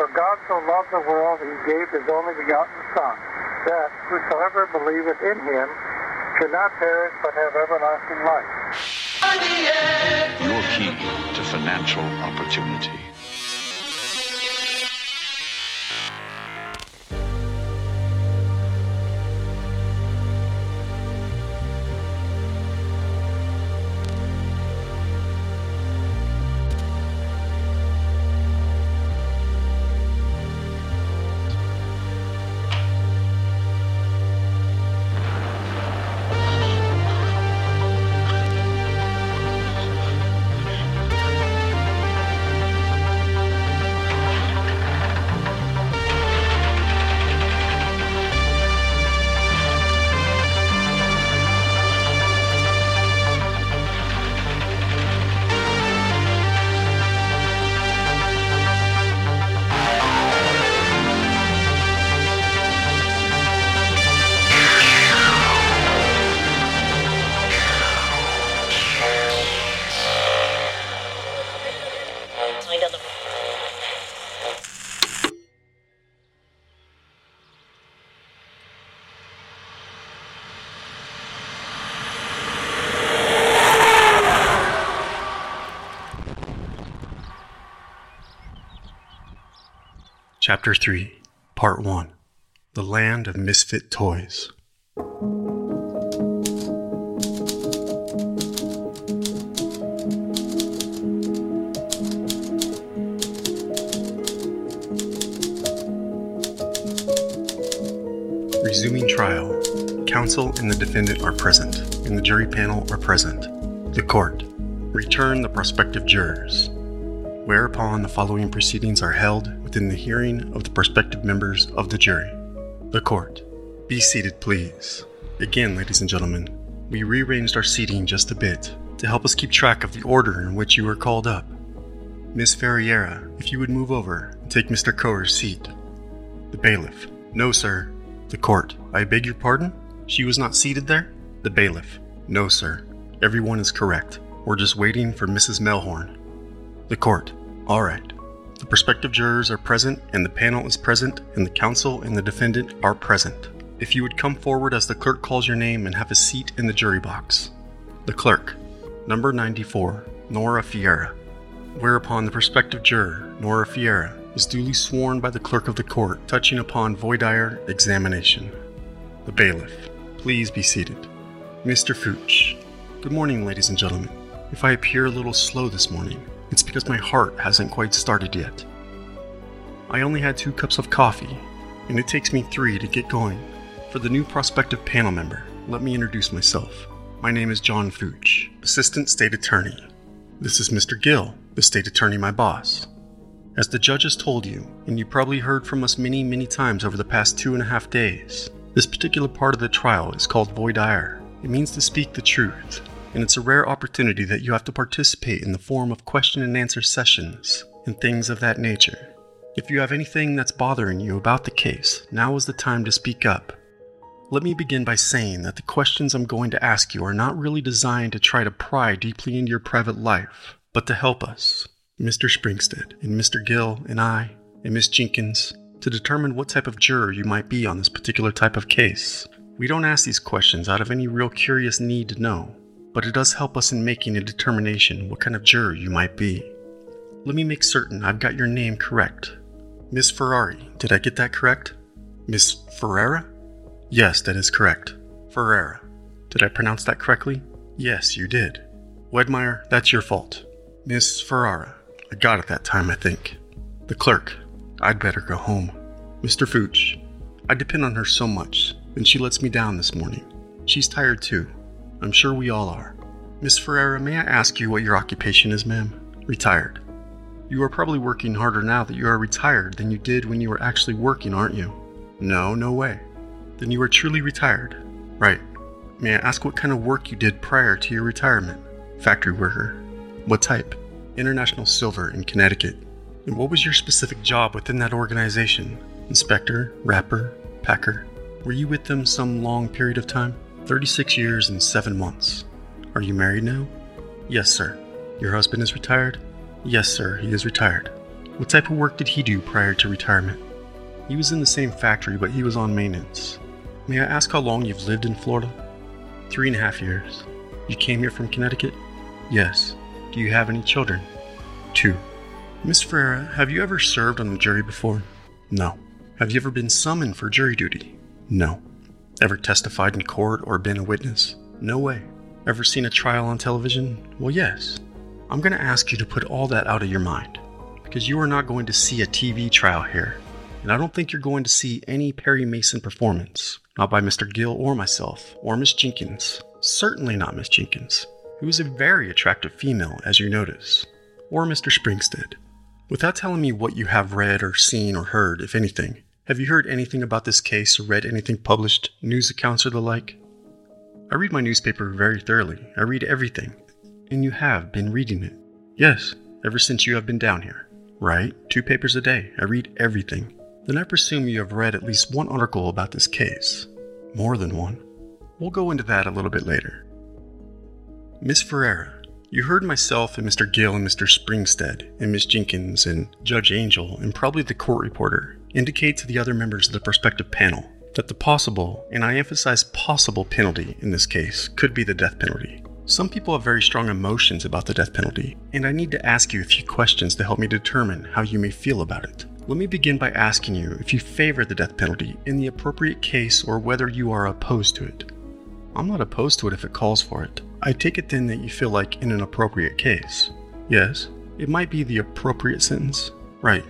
For God so loved the world, he gave his only begotten Son, that whosoever believeth in him should not perish but have everlasting life. Your key to financial opportunity. Chapter 3, Part 1 The Land of Misfit Toys. Resuming trial. Counsel and the defendant are present, and the jury panel are present. The court. Return the prospective jurors. Whereupon the following proceedings are held within the hearing of the prospective members of the jury. The court. Be seated, please. Again, ladies and gentlemen, we rearranged our seating just a bit to help us keep track of the order in which you were called up. Miss Ferreira, if you would move over and take Mr. Coer's seat. The bailiff. No, sir. The court. I beg your pardon? She was not seated there? The bailiff. No, sir. Everyone is correct. We're just waiting for Mrs. Melhorn. The court. All right. The prospective jurors are present, and the panel is present, and the counsel and the defendant are present. If you would come forward as the clerk calls your name and have a seat in the jury box. The clerk. Number 94, Nora Fiera. Whereupon the prospective juror, Nora Fiera, is duly sworn by the clerk of the court, touching upon voir dire examination. The bailiff. Please be seated. Mr. Fooch. Good morning, ladies and gentlemen. If I appear a little slow this morning, it's because my heart hasn't quite started yet. I only had two cups of coffee, and it takes me three to get going. For the new prospective panel member, let me introduce myself. My name is John Fooch, Assistant State Attorney. This is Mr. Gill, the State Attorney, my boss. As the judge has told you, and you probably heard from us many, many times over the past two and a half days, this particular part of the trial is called voir dire. It means to speak the truth, and it's a rare opportunity that you have to participate in the form of question and answer sessions and things of that nature. If you have anything that's bothering you about the case, now is the time to speak up. Let me begin by saying that the questions I'm going to ask you are not really designed to try to pry deeply into your private life, but to help us, Mr. Springstead and Mr. Gill and I and Miss Jenkins, to determine what type of juror you might be on this particular type of case. We don't ask these questions out of any real curious need to know, but it does help us in making a determination what kind of juror you might be. Let me make certain I've got your name correct. Miss Ferrari, did I get that correct? Miss Ferrera? Yes, that is correct. Ferrera. Did I pronounce that correctly? Yes, you did. Wedmeyer, that's your fault. Miss Ferrara. I got it that time, I think. The clerk. I'd better go home. Mr. Fooch. I depend on her so much, and she lets me down this morning. She's tired too. I'm sure we all are. Miss Ferrera, may I ask you what your occupation is, ma'am? Retired. You are probably working harder now that you are retired than you did when you were actually working, aren't you? No, no way. Then you are truly retired. Right. May I ask what kind of work you did prior to your retirement? Factory worker. What type? International Silver in Connecticut. And what was your specific job within that organization? Inspector, wrapper, packer? Were you with them some long period of time? 36 years and 7 months. Are you married now? Yes, sir. Your husband is retired? Yes, sir, he is retired. What type of work did he do prior to retirement? He was in the same factory, but he was on maintenance. May I ask how long you've lived in Florida? Three and a half years. You came here from Connecticut? Yes. Do you have any children? Two. Miss Ferreira, have you ever served on the jury before? No. Have you ever been summoned for jury duty? No. Ever testified in court or been a witness? No way. Ever seen a trial on television? Well, yes. I'm going to ask you to put all that out of your mind because you are not going to see a TV trial here. And I don't think you're going to see any Perry Mason performance, not by Mr. Gill or myself, or Miss Jenkins. Certainly not Miss Jenkins, who is a very attractive female, as you notice, or Mr. Springstead. Without telling me what you have read or seen or heard, if anything, have you heard anything about this case or read anything published, news accounts or the like? I read my newspaper very thoroughly. I read everything. And you have been reading it. Yes, ever since you have been down here. Right? Two papers a day. I read everything. Then I presume you have read at least one article about this case. More than one. We'll go into that a little bit later. Miss Ferreira, you heard myself and Mr. Gill and Mr. Springstead and Miss Jenkins and Judge Angel and probably the court reporter indicate to the other members of the prospective panel that the possible, and I emphasize possible penalty in this case, could be the death penalty. Some people have very strong emotions about the death penalty, and I need to ask you a few questions to help me determine how you may feel about it. Let me begin by asking you if you favor the death penalty in the appropriate case or whether you are opposed to it. I'm not opposed to it if it calls for it. I take it then that you feel like in an appropriate case. Yes, it might be the appropriate sentence. Right.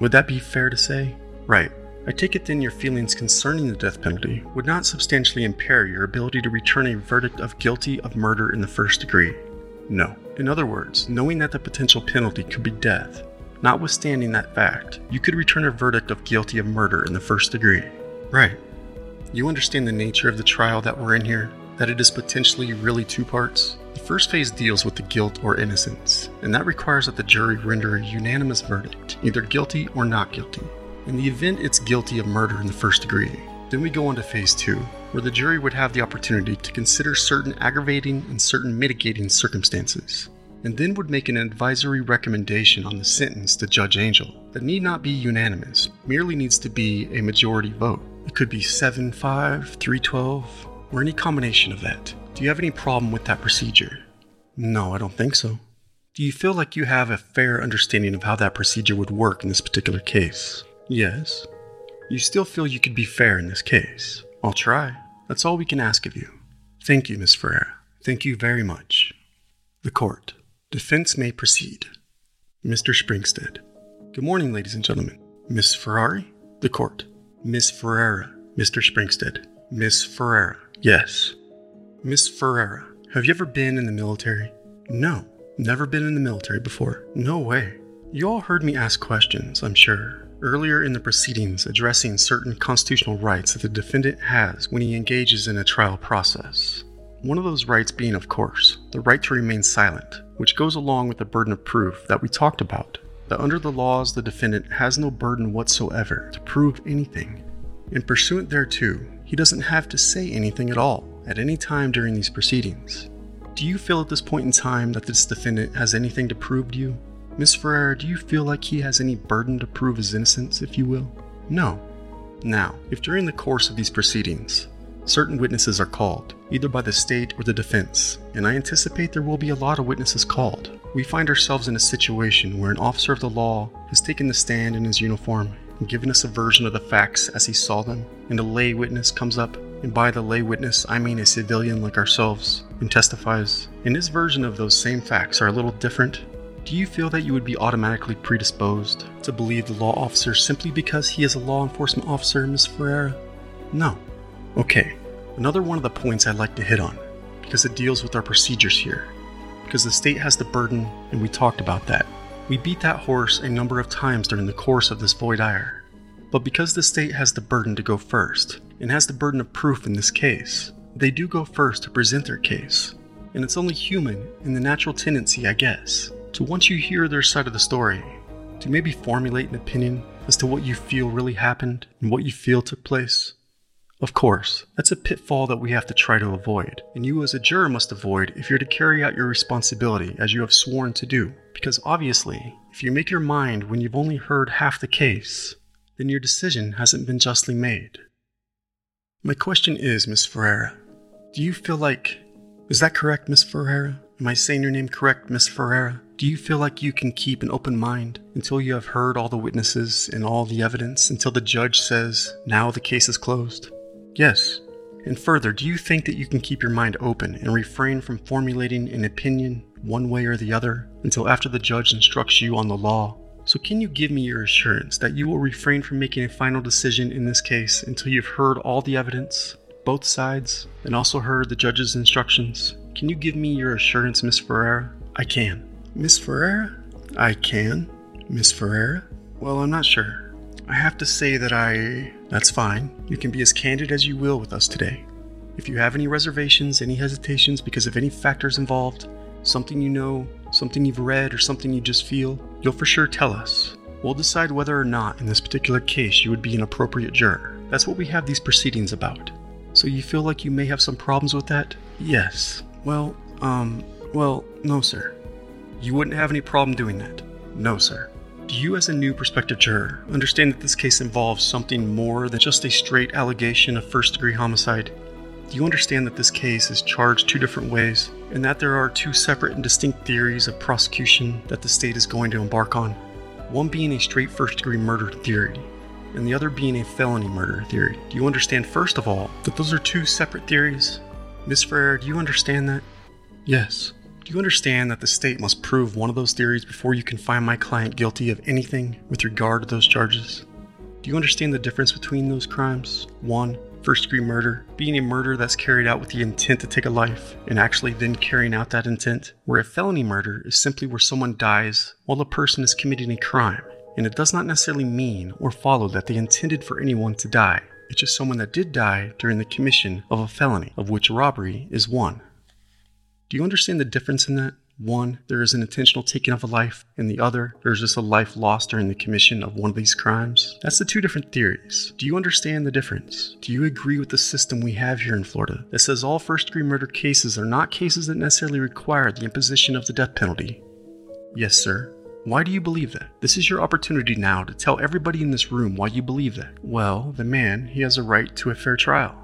Would that be fair to say? Right. I take it then your feelings concerning the death penalty would not substantially impair your ability to return a verdict of guilty of murder in the first degree. No. In other words, knowing that the potential penalty could be death, notwithstanding that fact, you could return a verdict of guilty of murder in the first degree. Right. You understand the nature of the trial that we're in here? That it is potentially really two parts? The first phase deals with the guilt or innocence, and that requires that the jury render a unanimous verdict, either guilty or not guilty. In the event it's guilty of murder in the first degree, then we go on to phase two, where the jury would have the opportunity to consider certain aggravating and certain mitigating circumstances, and then would make an advisory recommendation on the sentence to Judge Angel that need not be unanimous, merely needs to be a majority vote. It could be 7 5, 3 12, or any combination of that. Do you have any problem with that procedure? No, I don't think so. Do you feel like you have a fair understanding of how that procedure would work in this particular case? Yes. You still feel you could be fair in this case? I'll try. That's all we can ask of you. Thank you, Miss Ferreira. Thank you very much. The court. Defense may proceed. Mr. Springstead. Good morning, ladies and gentlemen. Miss Ferrari? The court. Miss Ferreira. Mr. Springstead. Miss Ferreira. Yes. Miss Ferreira, have you ever been in the military? No. Never been in the military before. No way. You all heard me ask questions, I'm sure earlier in the proceedings addressing certain constitutional rights that the defendant has when he engages in a trial process. One of those rights being, of course, the right to remain silent, which goes along with the burden of proof that we talked about. That under the laws, the defendant has no burden whatsoever to prove anything. In pursuant thereto, he doesn't have to say anything at all at any time during these proceedings. Do you feel at this point in time that this defendant has anything to prove to you? Miss Ferreira, do you feel like he has any burden to prove his innocence, if you will? No. Now, if during the course of these proceedings, certain witnesses are called, either by the state or the defense, and I anticipate there will be a lot of witnesses called, we find ourselves in a situation where an officer of the law has taken the stand in his uniform and given us a version of the facts as he saw them, and a lay witness comes up, and by the lay witness I mean a civilian like ourselves, and testifies, and his version of those same facts are a little different do you feel that you would be automatically predisposed to believe the law officer simply because he is a law enforcement officer, Ms. Ferreira? No. Okay, another one of the points I'd like to hit on, because it deals with our procedures here. Because the state has the burden, and we talked about that. We beat that horse a number of times during the course of this voir dire. But because the state has the burden to go first, and has the burden of proof in this case, they do go first to present their case. And it's only human and the natural tendency, I guess, to once you hear their side of the story, to maybe formulate an opinion as to what you feel really happened and what you feel took place. Of course, that's a pitfall that we have to try to avoid, and you as a juror must avoid if you're to carry out your responsibility as you have sworn to do. Because obviously, if you make your mind when you've only heard half the case, then your decision hasn't been justly made. My question is, Miss Ferreira, do you feel like. Is that correct, Miss Ferreira? Am I saying your name correct, Miss Ferreira? Do you feel like you can keep an open mind until you have heard all the witnesses and all the evidence, until the judge says, now the case is closed? Yes. And further, do you think that you can keep your mind open and refrain from formulating an opinion one way or the other until after the judge instructs you on the law so, can you give me your assurance that you will refrain from making a final decision in this case until you've heard all the evidence, both sides, and also heard the judge's instructions? Can you give me your assurance, Miss Ferreira? I can. Miss Ferreira? I can. Miss Ferreira? Well, I'm not sure. I have to say that I. That's fine. You can be as candid as you will with us today. If you have any reservations, any hesitations because of any factors involved, something you know, something you've read, or something you just feel, you'll for sure tell us. We'll decide whether or not, in this particular case, you would be an appropriate juror. That's what we have these proceedings about. So you feel like you may have some problems with that? Yes. Well, um, well, no, sir. You wouldn't have any problem doing that? No, sir. Do you, as a new prospective juror, understand that this case involves something more than just a straight allegation of first degree homicide? Do you understand that this case is charged two different ways, and that there are two separate and distinct theories of prosecution that the state is going to embark on? One being a straight first degree murder theory, and the other being a felony murder theory. Do you understand, first of all, that those are two separate theories? Miss Ferrer, do you understand that? Yes. Do you understand that the state must prove one of those theories before you can find my client guilty of anything with regard to those charges? Do you understand the difference between those crimes? One, first degree murder, being a murder that's carried out with the intent to take a life, and actually then carrying out that intent, where a felony murder is simply where someone dies while a person is committing a crime, and it does not necessarily mean or follow that they intended for anyone to die. It's just someone that did die during the commission of a felony, of which robbery is one. Do you understand the difference in that? One, there is an intentional taking of a life, and the other, there's just a life lost during the commission of one of these crimes. That's the two different theories. Do you understand the difference? Do you agree with the system we have here in Florida that says all first degree murder cases are not cases that necessarily require the imposition of the death penalty? Yes, sir. Why do you believe that? This is your opportunity now to tell everybody in this room why you believe that. Well, the man, he has a right to a fair trial.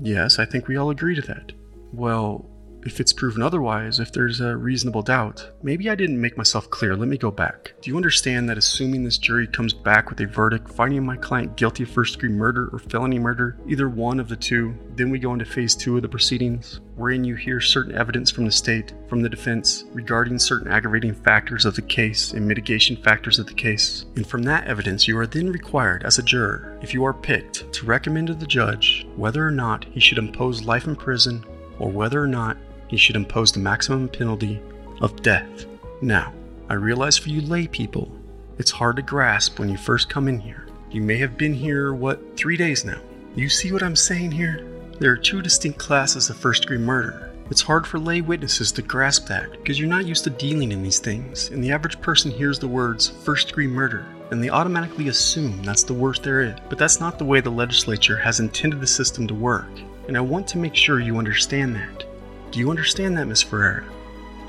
Yes, I think we all agree to that. Well, if it's proven otherwise, if there's a reasonable doubt, maybe I didn't make myself clear. Let me go back. Do you understand that assuming this jury comes back with a verdict finding my client guilty of first degree murder or felony murder, either one of the two, then we go into phase two of the proceedings, wherein you hear certain evidence from the state, from the defense, regarding certain aggravating factors of the case and mitigation factors of the case. And from that evidence, you are then required as a juror, if you are picked, to recommend to the judge whether or not he should impose life in prison or whether or not he should impose the maximum penalty of death. Now, I realize for you lay people, it's hard to grasp when you first come in here. You may have been here, what, three days now. You see what I'm saying here? There are two distinct classes of first degree murder. It's hard for lay witnesses to grasp that because you're not used to dealing in these things, and the average person hears the words first degree murder and they automatically assume that's the worst there is. But that's not the way the legislature has intended the system to work, and I want to make sure you understand that. Do you understand that, Miss Ferreira?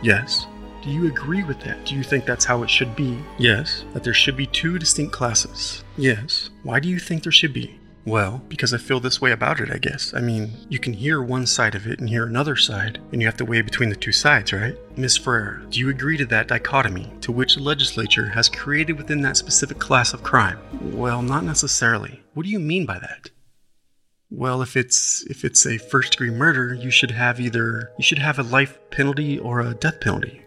Yes. Do you agree with that? Do you think that's how it should be? Yes. That there should be two distinct classes? Yes. Why do you think there should be? Well, because I feel this way about it, I guess. I mean, you can hear one side of it and hear another side, and you have to weigh between the two sides, right? Miss Ferreira, do you agree to that dichotomy to which the legislature has created within that specific class of crime? Well, not necessarily. What do you mean by that? Well, if it's if it's a first degree murder, you should have either you should have a life penalty or a death penalty.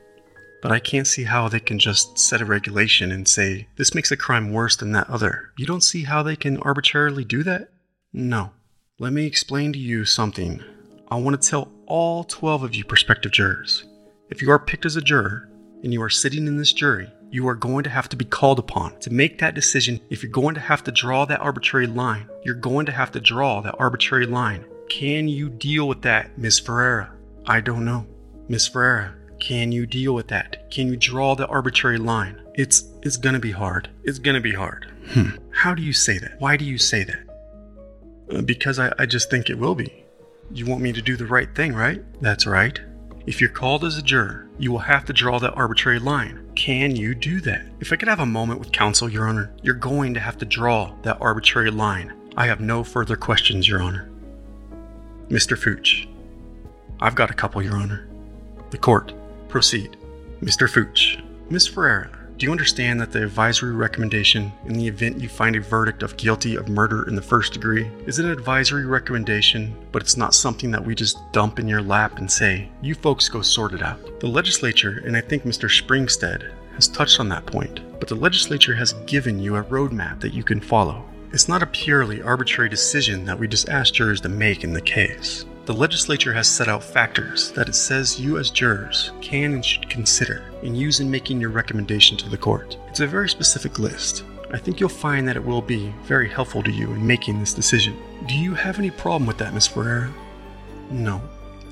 But I can't see how they can just set a regulation and say this makes a crime worse than that other. You don't see how they can arbitrarily do that? No. Let me explain to you something. I want to tell all 12 of you prospective jurors. If you are picked as a juror and you are sitting in this jury, you are going to have to be called upon to make that decision. If you're going to have to draw that arbitrary line, you're going to have to draw that arbitrary line. Can you deal with that, Miss Ferreira? I don't know. Miss Ferreira, can you deal with that? Can you draw the arbitrary line? It's it's gonna be hard. It's gonna be hard. Hmm. How do you say that? Why do you say that? Uh, because I, I just think it will be. You want me to do the right thing, right? That's right. If you're called as a juror, you will have to draw that arbitrary line. Can you do that? If I could have a moment with counsel, Your Honor, you're going to have to draw that arbitrary line. I have no further questions, Your Honor. Mr. Fooch. I've got a couple, Your Honor. The court. Proceed. Mr. Fooch. Miss Ferreira, do you understand that the advisory recommendation, in the event you find a verdict of guilty of murder in the first degree, is an advisory recommendation, but it's not something that we just dump in your lap and say, you folks go sort it out? The legislature, and I think Mr. Springstead, has touched on that point, but the legislature has given you a roadmap that you can follow. It's not a purely arbitrary decision that we just ask jurors to make in the case. The legislature has set out factors that it says you as jurors can and should consider and use in making your recommendation to the court. It's a very specific list. I think you'll find that it will be very helpful to you in making this decision. Do you have any problem with that, Miss Ferreira? No.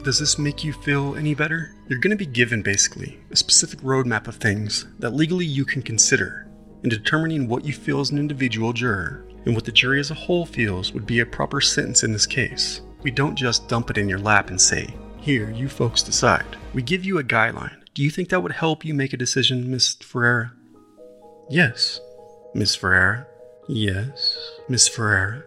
Does this make you feel any better? You're going to be given, basically, a specific roadmap of things that legally you can consider in determining what you feel as an individual juror and what the jury as a whole feels would be a proper sentence in this case. We don't just dump it in your lap and say, Here, you folks decide. We give you a guideline. Do you think that would help you make a decision, Miss Ferreira? Yes. Miss Ferreira? Yes. Miss Ferreira?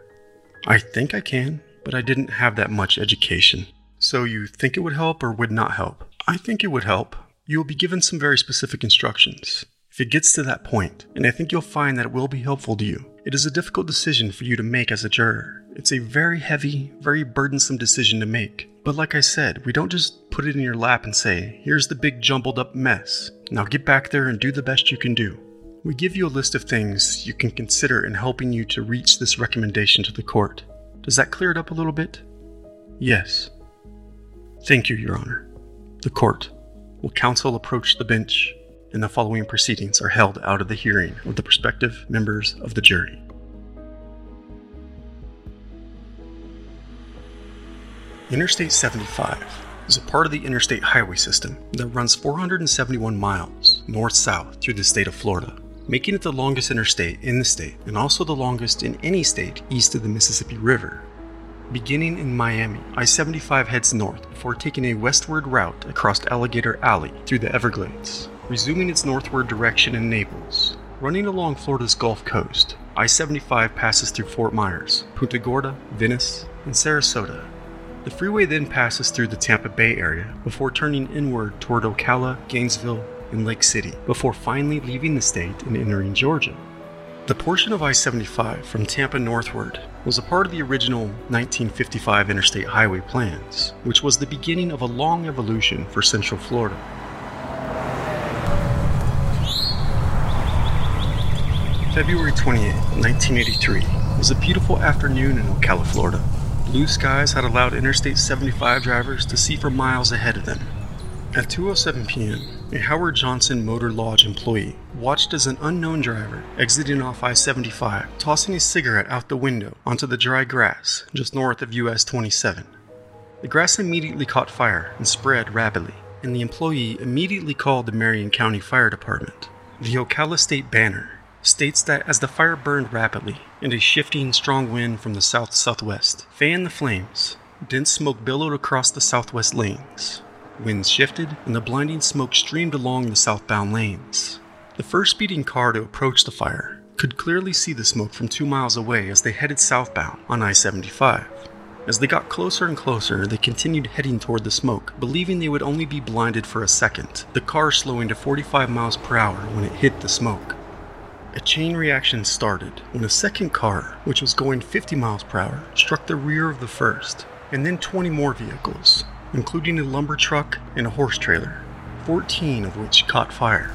I think I can, but I didn't have that much education. So you think it would help or would not help? I think it would help. You will be given some very specific instructions. If it gets to that point, and I think you'll find that it will be helpful to you, it is a difficult decision for you to make as a juror. It's a very heavy, very burdensome decision to make. But like I said, we don't just put it in your lap and say, here's the big jumbled up mess. Now get back there and do the best you can do. We give you a list of things you can consider in helping you to reach this recommendation to the court. Does that clear it up a little bit? Yes. Thank you, Your Honor. The court. Will counsel approach the bench, and the following proceedings are held out of the hearing of the prospective members of the jury. Interstate 75 is a part of the interstate highway system that runs 471 miles north south through the state of Florida, making it the longest interstate in the state and also the longest in any state east of the Mississippi River. Beginning in Miami, I 75 heads north before taking a westward route across Alligator Alley through the Everglades, resuming its northward direction in Naples. Running along Florida's Gulf Coast, I 75 passes through Fort Myers, Punta Gorda, Venice, and Sarasota, the freeway then passes through the Tampa Bay area before turning inward toward Ocala, Gainesville, and Lake City, before finally leaving the state and entering Georgia. The portion of I 75 from Tampa northward was a part of the original 1955 interstate highway plans, which was the beginning of a long evolution for Central Florida. February 28, 1983, was a beautiful afternoon in Ocala, Florida. Blue skies had allowed Interstate 75 drivers to see for miles ahead of them. At 2:07 p.m., a Howard Johnson Motor Lodge employee watched as an unknown driver exiting off I-75, tossing a cigarette out the window onto the dry grass just north of US 27. The grass immediately caught fire and spread rapidly, and the employee immediately called the Marion County Fire Department. The Ocala Star-Banner states that as the fire burned rapidly and a shifting strong wind from the south southwest fanned the flames, dense smoke billowed across the southwest lanes. Winds shifted and the blinding smoke streamed along the southbound lanes. The first speeding car to approach the fire could clearly see the smoke from two miles away as they headed southbound on I 75. As they got closer and closer, they continued heading toward the smoke, believing they would only be blinded for a second, the car slowing to 45 miles per hour when it hit the smoke. A chain reaction started when a second car, which was going 50 miles per hour, struck the rear of the first, and then 20 more vehicles, including a lumber truck and a horse trailer, 14 of which caught fire.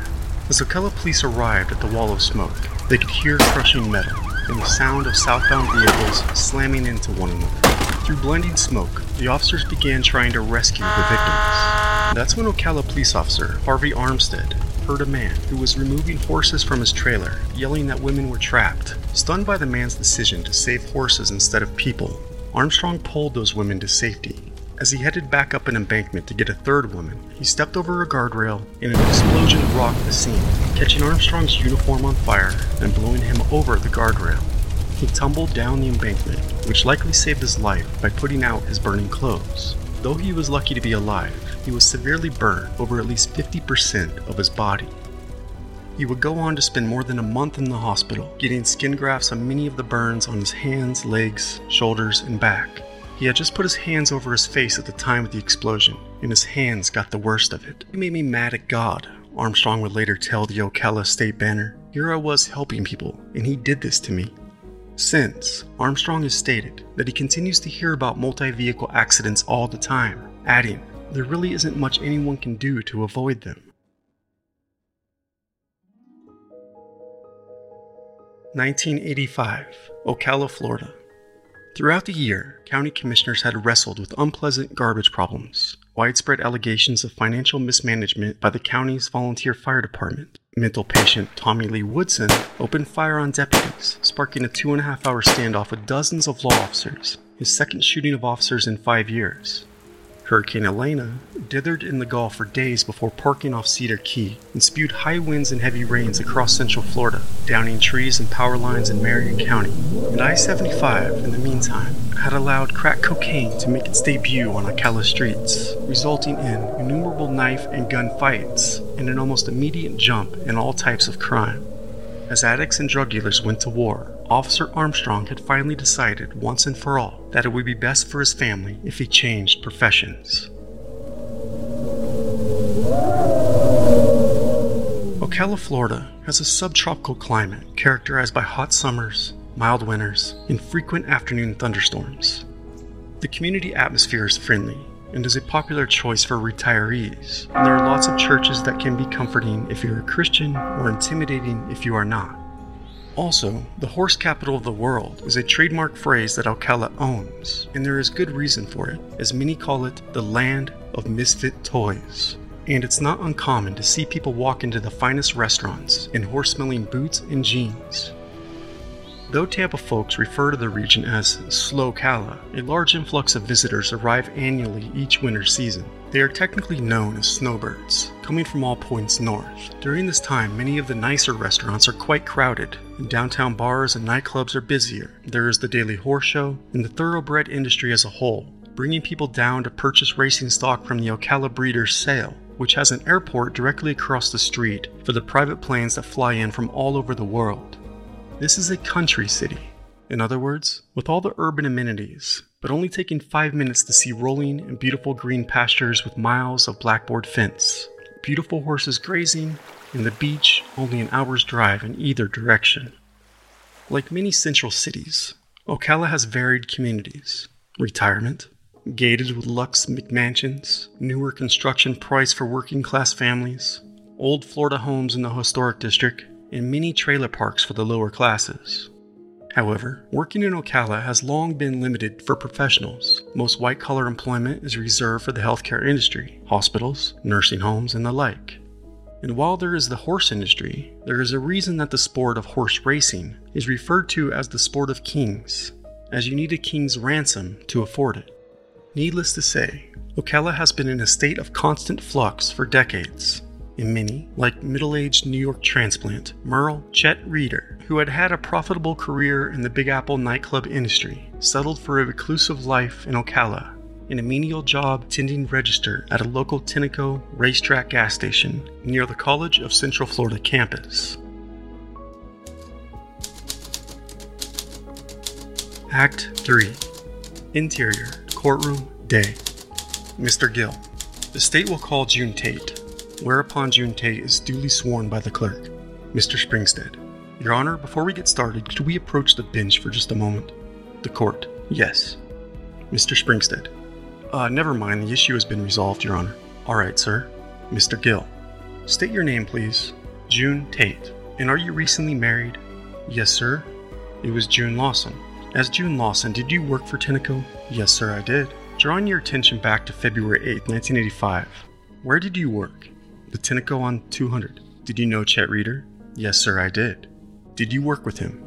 As Ocala police arrived at the wall of smoke, they could hear crushing metal and the sound of southbound vehicles slamming into one another. Through blinding smoke, the officers began trying to rescue the victims. That's when Ocala police officer Harvey Armstead heard a man who was removing horses from his trailer, yelling that women were trapped. Stunned by the man's decision to save horses instead of people, Armstrong pulled those women to safety. As he headed back up an embankment to get a third woman, he stepped over a guardrail and an explosion rocked the scene, catching Armstrong's uniform on fire and blowing him over the guardrail. He tumbled down the embankment, which likely saved his life by putting out his burning clothes. Though he was lucky to be alive, he was severely burned over at least 50% of his body. He would go on to spend more than a month in the hospital, getting skin grafts on many of the burns on his hands, legs, shoulders, and back. He had just put his hands over his face at the time of the explosion, and his hands got the worst of it. It made me mad at God, Armstrong would later tell the Ocala Star-Banner. Here I was helping people, and he did this to me. Since, Armstrong has stated that he continues to hear about multi vehicle accidents all the time, adding, there really isn't much anyone can do to avoid them. 1985, Ocala, Florida. Throughout the year, county commissioners had wrestled with unpleasant garbage problems, widespread allegations of financial mismanagement by the county's volunteer fire department. Mental patient Tommy Lee Woodson opened fire on deputies, sparking a two and a half hour standoff with dozens of law officers, his second shooting of officers in five years. Hurricane Elena dithered in the Gulf for days before parking off Cedar Key and spewed high winds and heavy rains across central Florida, downing trees and power lines in Marion County. And I 75, in the meantime, had allowed crack cocaine to make its debut on Ocala streets, resulting in innumerable knife and gun fights and an almost immediate jump in all types of crime. As addicts and drug dealers went to war, Officer Armstrong had finally decided once and for all that it would be best for his family if he changed professions. Ocala, Florida has a subtropical climate characterized by hot summers, mild winters, and frequent afternoon thunderstorms. The community atmosphere is friendly and is a popular choice for retirees, and there are lots of churches that can be comforting if you're a Christian or intimidating if you are not. Also, the horse capital of the world is a trademark phrase that Ocala owns, and there is good reason for it, as many call it the land of misfit toys. And it's not uncommon to see people walk into the finest restaurants in horse smelling boots and jeans. Though Tampa folks refer to the region as Slocala, a large influx of visitors arrive annually each winter season. They are technically known as snowbirds, coming from all points north. During this time, many of the nicer restaurants are quite crowded, and downtown bars and nightclubs are busier. There is the daily horse show and the thoroughbred industry as a whole, bringing people down to purchase racing stock from the Ocala Breeders' Sale, which has an airport directly across the street for the private planes that fly in from all over the world. This is a country city. In other words, with all the urban amenities, but only taking five minutes to see rolling and beautiful green pastures with miles of blackboard fence, beautiful horses grazing, and the beach only an hour's drive in either direction. Like many central cities, Ocala has varied communities retirement, gated with luxe McMansions, newer construction price for working class families, old Florida homes in the historic district, and many trailer parks for the lower classes. However, working in Ocala has long been limited for professionals. Most white collar employment is reserved for the healthcare industry, hospitals, nursing homes, and the like. And while there is the horse industry, there is a reason that the sport of horse racing is referred to as the sport of kings, as you need a king's ransom to afford it. Needless to say, Ocala has been in a state of constant flux for decades, and many, like middle aged New York transplant Merle Chet Reeder, who had had a profitable career in the Big Apple nightclub industry, settled for a reclusive life in Ocala, in a menial job tending register at a local Tenneco racetrack gas station near the College of Central Florida campus. Act 3 Interior Courtroom Day Mr. Gill. The state will call June Tate, whereupon June Tate is duly sworn by the clerk. Mr. Springstead. Your Honor, before we get started, could we approach the bench for just a moment? The court. Yes. Mr. Springstead. Uh, never mind, the issue has been resolved, Your Honor. All right, sir. Mr. Gill. State your name, please. June Tate. And are you recently married? Yes, sir. It was June Lawson. As June Lawson, did you work for Tenneco? Yes, sir, I did. Drawing your attention back to February 8, 1985, where did you work? The Tenneco on 200. Did you know Chet Reeder? Yes, sir, I did. Did you work with him?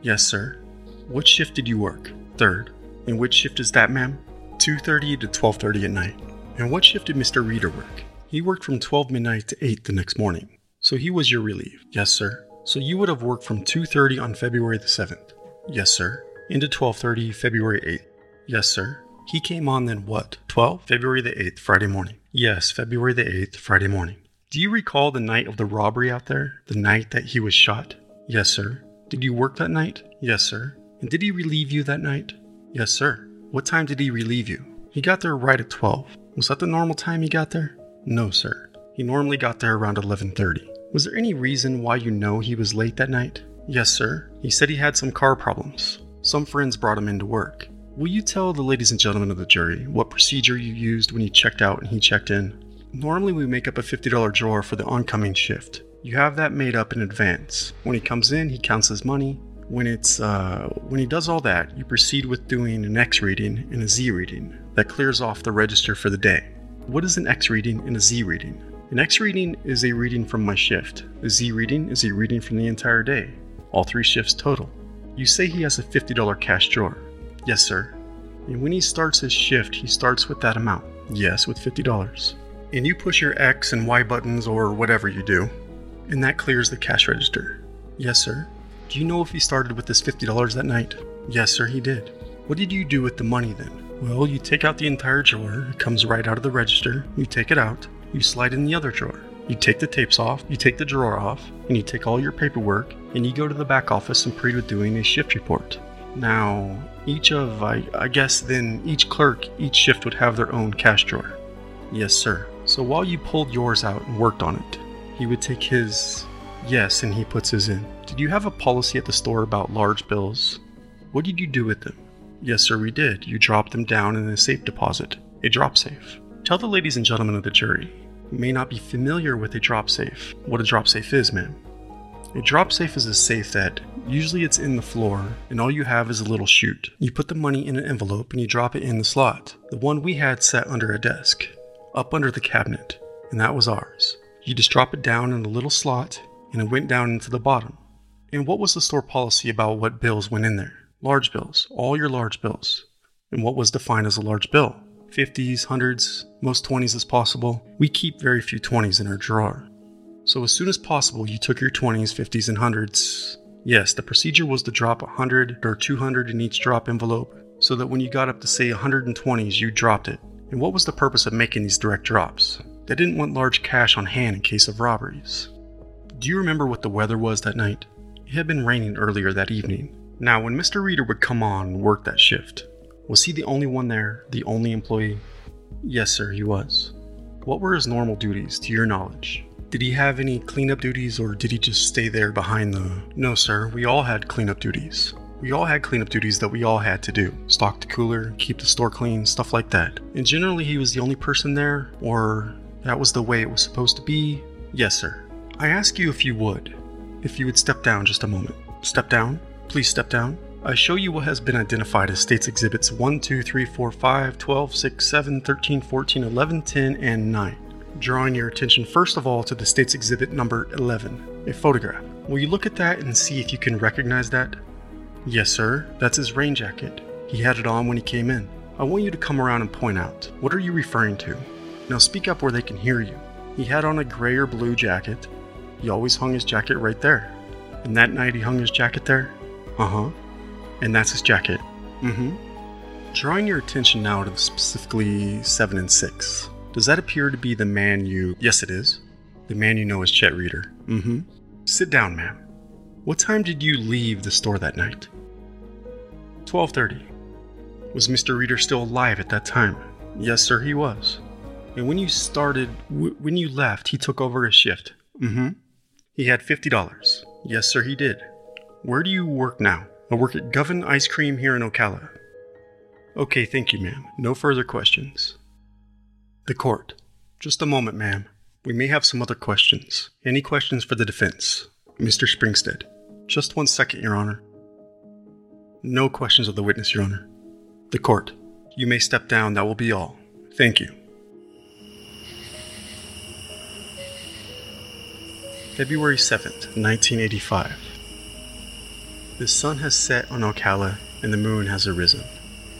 Yes, sir. What shift did you work? Third. And which shift is that, ma'am? 2:30 to 12:30 at night. And what shift did Mr. Reeder work? He worked from 12 midnight to 8 the next morning. So he was your relief. Yes, sir. So you would have worked from 2:30 on February the 7th. Yes, sir. Into 12:30 February 8th. Yes, sir. He came on then what? 12? February the 8th, Friday morning. Yes, February the 8th, Friday morning. Do you recall the night of the robbery out there? The night that he was shot? Yes, sir. Did you work that night? Yes, sir. And did he relieve you that night? Yes, sir. What time did he relieve you? He got there right at 12. Was that the normal time he got there? No, sir. He normally got there around 11:30. Was there any reason why you know he was late that night? Yes, sir. He said he had some car problems. Some friends brought him into work. Will you tell the ladies and gentlemen of the jury what procedure you used when you checked out and he checked in? Normally, we make up a $50 drawer for the oncoming shift. You have that made up in advance. When he comes in, he counts his money. When it's uh, when he does all that, you proceed with doing an X reading and a Z reading that clears off the register for the day. What is an X reading and a Z reading? An X reading is a reading from my shift. A Z reading is a reading from the entire day. All three shifts total. You say he has a $50 cash drawer. Yes, sir. And when he starts his shift, he starts with that amount. Yes, with $50. And you push your X and Y buttons or whatever you do, and that clears the cash register. Yes, sir. Do you know if he started with this $50 that night? Yes, sir, he did. What did you do with the money then? Well, you take out the entire drawer, it comes right out of the register, you take it out, you slide in the other drawer. You take the tapes off, you take the drawer off, and you take all your paperwork, and you go to the back office and with doing a shift report. Now, each of, I, I guess then each clerk, each shift would have their own cash drawer. Yes, sir. So while you pulled yours out and worked on it, he would take his. Yes, and he puts his in. Did you have a policy at the store about large bills? What did you do with them? Yes, sir, we did. You dropped them down in a safe deposit, a drop safe. Tell the ladies and gentlemen of the jury who may not be familiar with a drop safe what a drop safe is, ma'am. A drop safe is a safe that usually it's in the floor and all you have is a little chute. You put the money in an envelope and you drop it in the slot. The one we had sat under a desk, up under the cabinet, and that was ours. You just drop it down in a little slot and it went down into the bottom. And what was the store policy about what bills went in there? Large bills, all your large bills. And what was defined as a large bill? 50s, 100s, most 20s as possible. We keep very few 20s in our drawer. So as soon as possible, you took your 20s, 50s, and 100s. Yes, the procedure was to drop 100 or 200 in each drop envelope, so that when you got up to say 120s, you dropped it. And what was the purpose of making these direct drops? They didn't want large cash on hand in case of robberies. Do you remember what the weather was that night? It had been raining earlier that evening. Now, when Mr. Reeder would come on and work that shift, was he the only one there, the only employee? Yes, sir, he was. What were his normal duties, to your knowledge? Did he have any cleanup duties or did he just stay there behind the. No, sir, we all had cleanup duties. We all had cleanup duties that we all had to do stock the cooler, keep the store clean, stuff like that. And generally, he was the only person there, or that was the way it was supposed to be. Yes, sir. I ask you if you would. If you would step down just a moment. Step down? Please step down. I show you what has been identified as States Exhibits 1, 2, 3, 4, 5, 12, 6, 7, 13, 14, 11, 10, and 9 drawing your attention first of all to the state's exhibit number 11, a photograph. Will you look at that and see if you can recognize that? Yes, sir, that's his rain jacket. He had it on when he came in. I want you to come around and point out. What are you referring to? Now speak up where they can hear you. He had on a gray or blue jacket. He always hung his jacket right there. And that night he hung his jacket there? Uh huh. And that's his jacket. Mm hmm. Drawing your attention now to specifically 7 and 6. Does that appear to be the man you. Yes, it is. The man you know as Chet Reeder. Mm hmm. Sit down, ma'am. What time did you leave the store that night? 12:30. Was Mr. Reeder still alive at that time? Yes, sir, he was. And when you started, w- when you left, he took over his shift. Mm-hmm. He had $50. Yes, sir, he did. Where do you work now? I work at Govan Ice Cream here in Ocala. Okay, thank you, ma'am. No further questions. The court. Just a moment, ma'am. We may have some other questions. Any questions for the defense? Mr. Springstead. Just one second, Your Honor. No questions of the witness, Your Honor. The court. You may step down. That will be all. Thank you. February 7th, 1985. The sun has set on Ocala and the moon has arisen.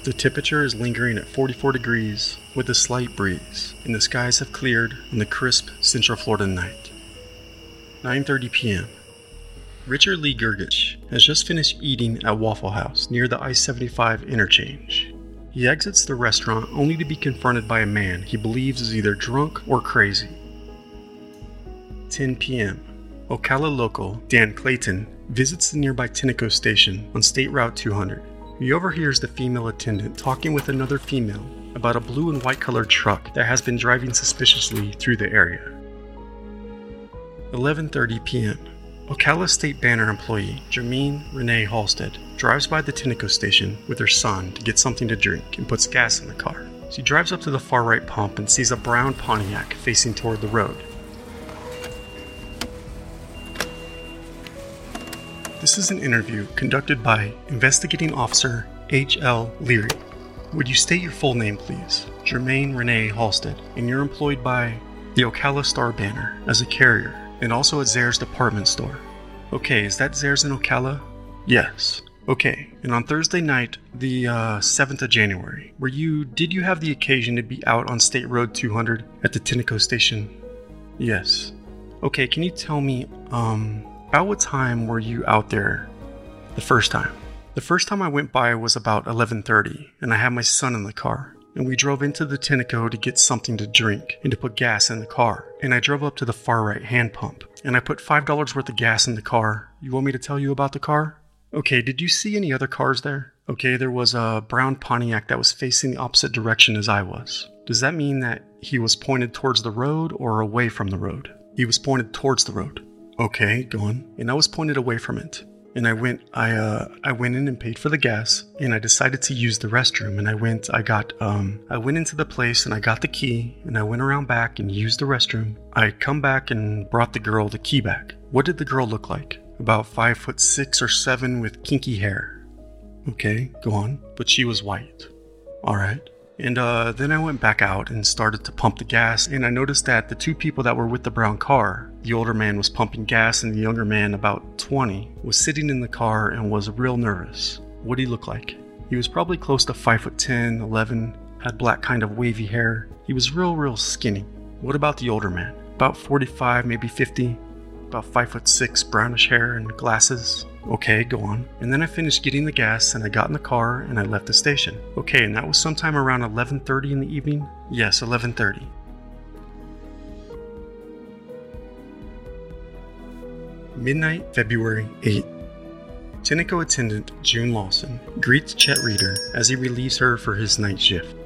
The temperature is lingering at 44 degrees with a slight breeze, and the skies have cleared on the crisp Central Florida night. 9:30 p.m. Richard Lee Gergich has just finished eating at Waffle House near the I-75 interchange. He exits the restaurant only to be confronted by a man he believes is either drunk or crazy. 10 p.m. Ocala local Dan Clayton visits the nearby Tenneco station on State Route 200. He overhears the female attendant talking with another female about a blue and white colored truck that has been driving suspiciously through the area. 11:30 p.m. Ocala Star-Banner employee Jermaine Renee Halstead drives by the Tenneco station with her son to get something to drink and puts gas in the car. She drives up to the far right pump and sees a brown Pontiac facing toward the road. This is an interview conducted by Investigating Officer H.L. Leary. Would you state your full name, please? Jermaine Renee Halstead, and you're employed by the Ocala Star Banner as a carrier and also at Zayre's department store. Okay, is that Zayre's in Ocala? Yes. Okay, and on Thursday night, the uh, 7th of January, were you, did you have the occasion to be out on State Road 200 at the Tenneco station? Yes. Okay, can you tell me, um, about what time were you out there the first time? The first time I went by was about 11:30, and I had my son in the car. And we drove into the Tenneco to get something to drink and to put gas in the car. And I drove up to the far right hand pump, and I put $5 worth of gas in the car. You want me to tell you about the car? Okay, did you see any other cars there? Okay, there was a brown Pontiac that was facing the opposite direction as I was. Does that mean that he was pointed towards the road or away from the road? He was pointed towards the road. Okay, go on. And I was pointed away from it. And I went, I uh, I went in and paid for the gas, and I decided to use the restroom. And I went, I got, um, I went into the place and I got the key, and I went around back and used the restroom. I come back and brought the girl the key back. What did the girl look like? About five foot six or seven with kinky hair. Okay, go on. But she was white. All right. And uh, then I went back out and started to pump the gas, and I noticed that the two people that were with the brown car, the older man was pumping gas, and the younger man, about 20, was sitting in the car and was real nervous. What did he look like? He was probably close to 5 foot 10, 11, had black kind of wavy hair. He was real, real skinny. What about the older man? About 45, maybe 50, about 5 foot 6, brownish hair and glasses. Okay, go on. And then I finished getting the gas and I got in the car and I left the station. Okay, and that was sometime around 11:30 in the evening? Yes, 11:30. Midnight, February 8. Tenneco attendant June Lawson greets Chet Reeder as he relieves her for his night shift.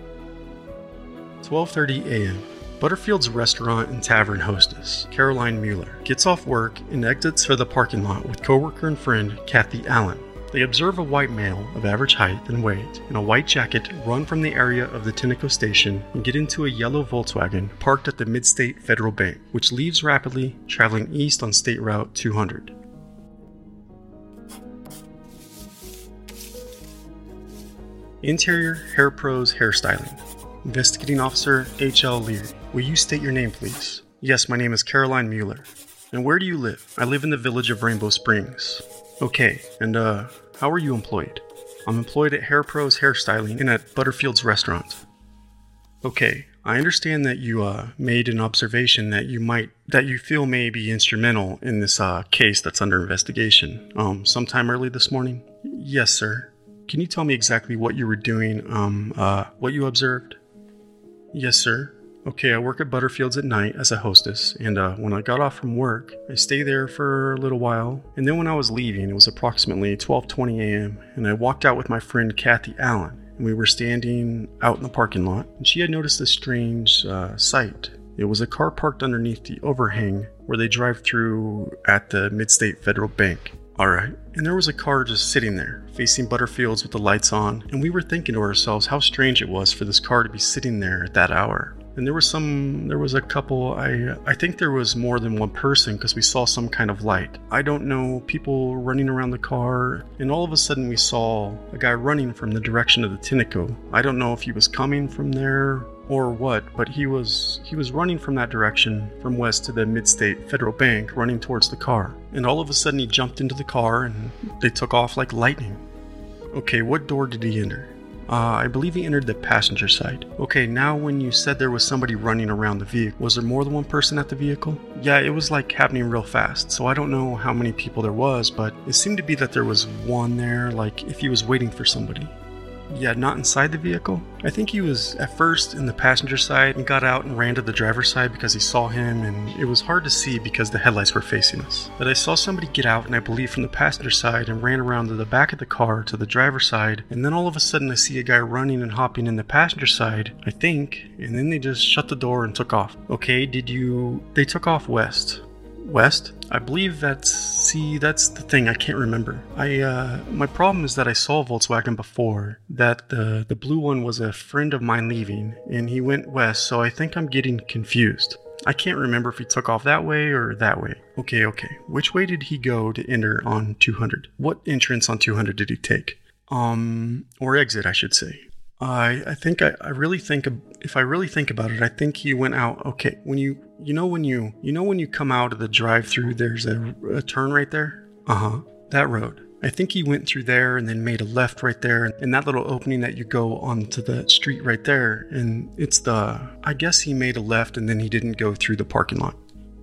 12:30 a.m. Butterfield's restaurant and tavern hostess, Caroline Mueller, gets off work and exits for the parking lot with coworker and friend Kathy Allen. They observe a white male of average height and weight in a white jacket run from the area of the Tenneco station and get into a yellow Volkswagen parked at the Midstate Federal Bank, which leaves rapidly, traveling east on State Route 200. Interior Hair Pros Hairstyling. Investigating Officer H.L. Leary. Will you state your name, please? Yes, my name is Caroline Mueller. And where do you live? I live in the village of Rainbow Springs. Okay, and uh, how are you employed? I'm employed at Hair Pros Hairstyling and at Butterfield's restaurant. Okay, I understand that you uh, made an observation that you might that you feel may be instrumental in this uh, case that's under investigation. Um, sometime early this morning. Yes, sir. Can you tell me exactly what you were doing? Um, uh, what you observed? Yes, sir. Okay, I work at Butterfields at night as a hostess, and uh, when I got off from work, I stay there for a little while, and then when I was leaving, it was approximately 12:20 a.m., and I walked out with my friend Kathy Allen, and we were standing out in the parking lot, and she had noticed a strange uh, sight. It was a car parked underneath the overhang where they drive through at the Midstate Federal Bank. All right. And there was a car just sitting there, facing Butterfields with the lights on, and we were thinking to ourselves how strange it was for this car to be sitting there at that hour. And there was some there was a couple I I think there was more than one person because we saw some kind of light. I don't know, people running around the car, and all of a sudden we saw a guy running from the direction of the Tenneco. I don't know if he was coming from there or what, but he was he was running from that direction, from west to the Midstate Federal Bank, running towards the car. And all of a sudden he jumped into the car and they took off like lightning. Okay, what door did he enter? Uh, I believe he entered the passenger side. Okay, now when you said there was somebody running around the vehicle, was there more than one person at the vehicle? Yeah, it was like happening real fast, so I don't know how many people there was, but it seemed to be that there was one there, like if he was waiting for somebody. Yeah, not inside the vehicle. I think he was at first in the passenger side and got out and ran to the driver's side because he saw him, and it was hard to see because the headlights were facing us. But I saw somebody get out, and I believe from the passenger side, and ran around to the back of the car to the driver's side, and then all of a sudden I see a guy running and hopping in the passenger side, I think, and then they just shut the door and took off. Okay, did you. They took off west west. I believe that's see that's the thing I can't remember. I uh my problem is that I saw Volkswagen before that the the blue one was a friend of mine leaving and he went west so I think I'm getting confused. I can't remember if he took off that way or that way. Okay, okay. Which way did he go to enter on 200? What entrance on 200 did he take? Um or exit I should say. I I think I, I really think if I really think about it, I think he went out. Okay, when you you know when you you know when you come out of the drive-through, there's a, a turn right there. Uh huh. That road. I think he went through there and then made a left right there, and that little opening that you go onto the street right there, and it's the. I guess he made a left and then he didn't go through the parking lot.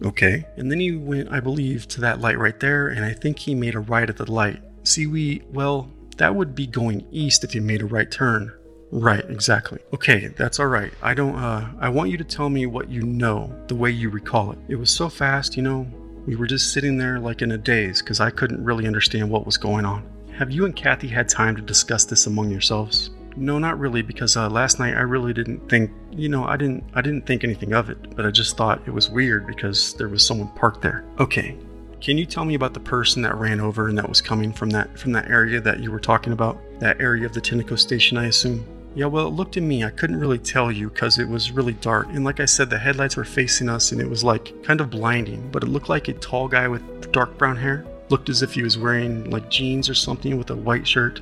Okay, and then he went, I believe, to that light right there, and I think he made a right at the light. See, we well, that would be going east if he made a right turn. Right, exactly. Okay, that's all right. I don't uh I want you to tell me what you know, the way you recall it. It was so fast, you know. We were just sitting there like in a daze cuz I couldn't really understand what was going on. Have you and Kathy had time to discuss this among yourselves? No, not really because uh, last night I really didn't think, you know, I didn't I didn't think anything of it, but I just thought it was weird because there was someone parked there. Okay. Can you tell me about the person that ran over and that was coming from that from that area that you were talking about? That area of the Tenneco station, I assume. Yeah, well, it looked at me. I couldn't really tell you because it was really dark. And like I said, the headlights were facing us and it was like kind of blinding. But it looked like a tall guy with dark brown hair. Looked as if he was wearing like jeans or something with a white shirt.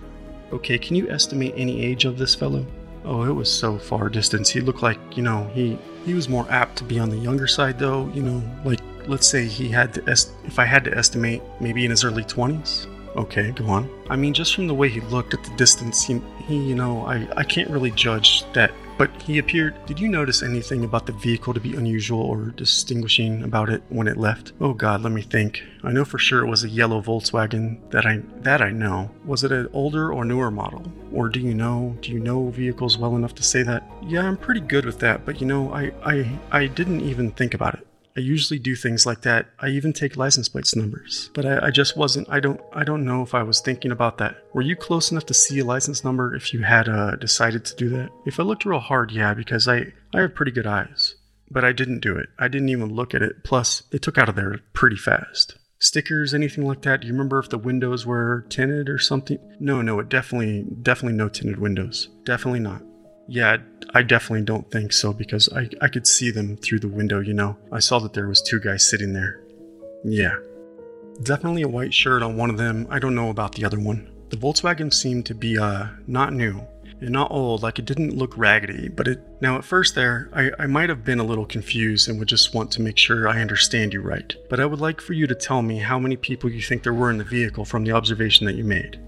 Okay, can you estimate any age of this fellow? Oh, it was so far distance. He looked like, you know, he he was more apt to be on the younger side though, you know, like let's say he had to est- if I had to estimate maybe in his early 20s. Okay, go on. I mean, just from the way he looked at the distance, he, he, you know, I, I can't really judge that. But he appeared. Did you notice anything about the vehicle to be unusual or distinguishing about it when it left? Oh God, let me think. I know for sure it was a yellow Volkswagen. That I that I know. Was it an older or newer model? Or do you know? Do you know vehicles well enough to say that? Yeah, I'm pretty good with that. But you know, I I I didn't even think about it. I usually do things like that. I even take license plates numbers. But I, I, just wasn't I don't I don't know if I was thinking about that. Were you close enough to see a license number if you had uh, decided to do that? If I looked real hard, yeah, because I, I have pretty good eyes. But I didn't do it. I didn't even look at it. Plus, they took out of there pretty fast. Stickers, anything like that? Do you remember if the windows were tinted or something? No, no, it definitely definitely no tinted windows. Definitely not. Yeah, I definitely don't think so because I, I could see them through the window, you know. I saw that there was two guys sitting there. Yeah. Definitely a white shirt on one of them. I don't know about the other one. The Volkswagen seemed to be uh not new and not old, like it didn't look raggedy, but it now at first there, I, I might have been a little confused and would just want to make sure I understand you right. But I would like for you to tell me how many people you think there were in the vehicle from the observation that you made.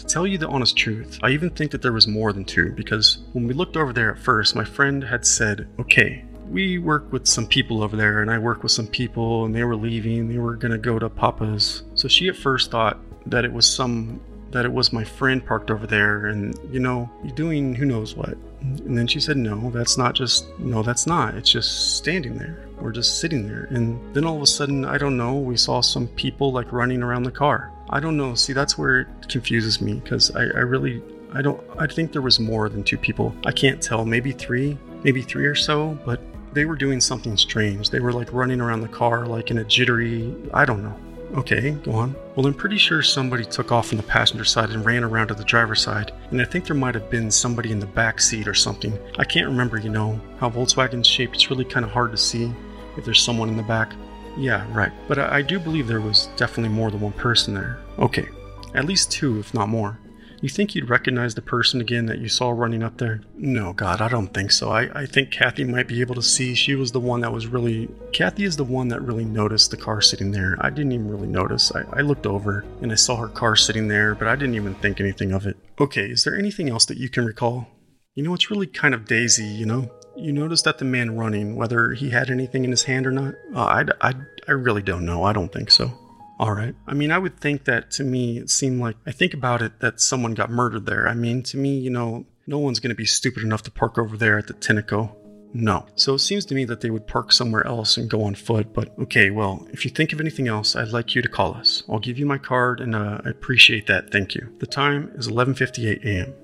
To tell you the honest truth, I even think that there was more than two because when we looked over there at first, my friend had said, okay, we work with some people over there and I work with some people and they were leaving, they were gonna go to Papa's. So she at first thought that it was some that it was my friend parked over there and you know, you doing who knows what. And then she said, No, that's not just no, that's not. It's just standing there. We're just sitting there. And then all of a sudden, I don't know, we saw some people like running around the car. I don't know. See, that's where it confuses me because I, I really, I don't, I think there was more than two people. I can't tell. Maybe three, maybe three or so, but they were doing something strange. They were like running around the car like in a jittery, I don't know. Okay, go on. Well, I'm pretty sure somebody took off from the passenger side and ran around to the driver's side, and I think there might have been somebody in the back seat or something. I can't remember, you know, how Volkswagen's shaped. It's really kind of hard to see if there's someone in the back. Yeah, right. But I, do believe there was definitely more than one person there. Okay, at least two, if not more. You think you'd recognize the person again that you saw running up there? No, God, I don't think so. I, I think Kathy might be able to see. She was the one that was really. Kathy is the one that really noticed the car sitting there. I didn't even really notice. I, I looked over and I saw her car sitting there, but I didn't even think anything of it. Okay, is there anything else that you can recall? You know, it's really kind of daisy, you know? You noticed that the man running, whether he had anything in his hand or not? Uh, I, I, I really don't know. I don't think so. All right. I mean, I would think that to me, it seemed like I think about it that someone got murdered there. I mean, to me, you know, no one's going to be stupid enough to park over there at the Tenneco. No. So it seems to me that they would park somewhere else and go on foot. But okay, well, if you think of anything else, I'd like you to call us. I'll give you my card, and uh, I appreciate that. Thank you. The time is 11:58 a.m.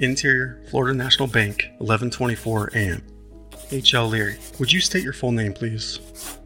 Interior, Florida National Bank, 11:24 a.m. H.L. Leary. Would you state your full name, please?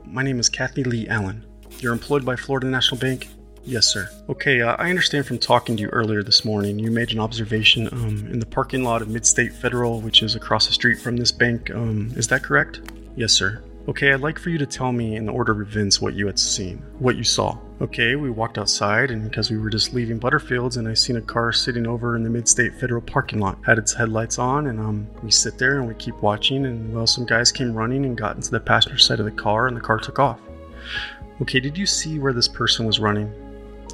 My name is Kathy Lee Allen. You're employed by Florida National Bank? Yes, sir. Okay, uh, I understand from talking to you earlier this morning, you made an observation um, in the parking lot of Midstate Federal, which is across the street from this bank. Um, is that correct? Yes, sir. Okay, I'd like for you to tell me in the order of events what you had seen, what you saw. Okay, we walked outside, and because we were just leaving Butterfields, and I seen a car sitting over in the Mid-State Federal parking lot, had its headlights on, and um, we sit there and we keep watching, and well, some guys came running and got into the passenger side of the car, and the car took off. Okay, did you see where this person was running?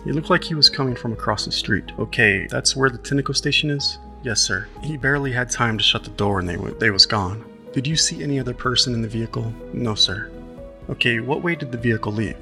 It looked like he was coming from across the street. Okay, that's where the Tenneco station is? Yes, sir. He barely had time to shut the door and they, w- they was gone. Did you see any other person in the vehicle? No, sir. Okay, what way did the vehicle leave?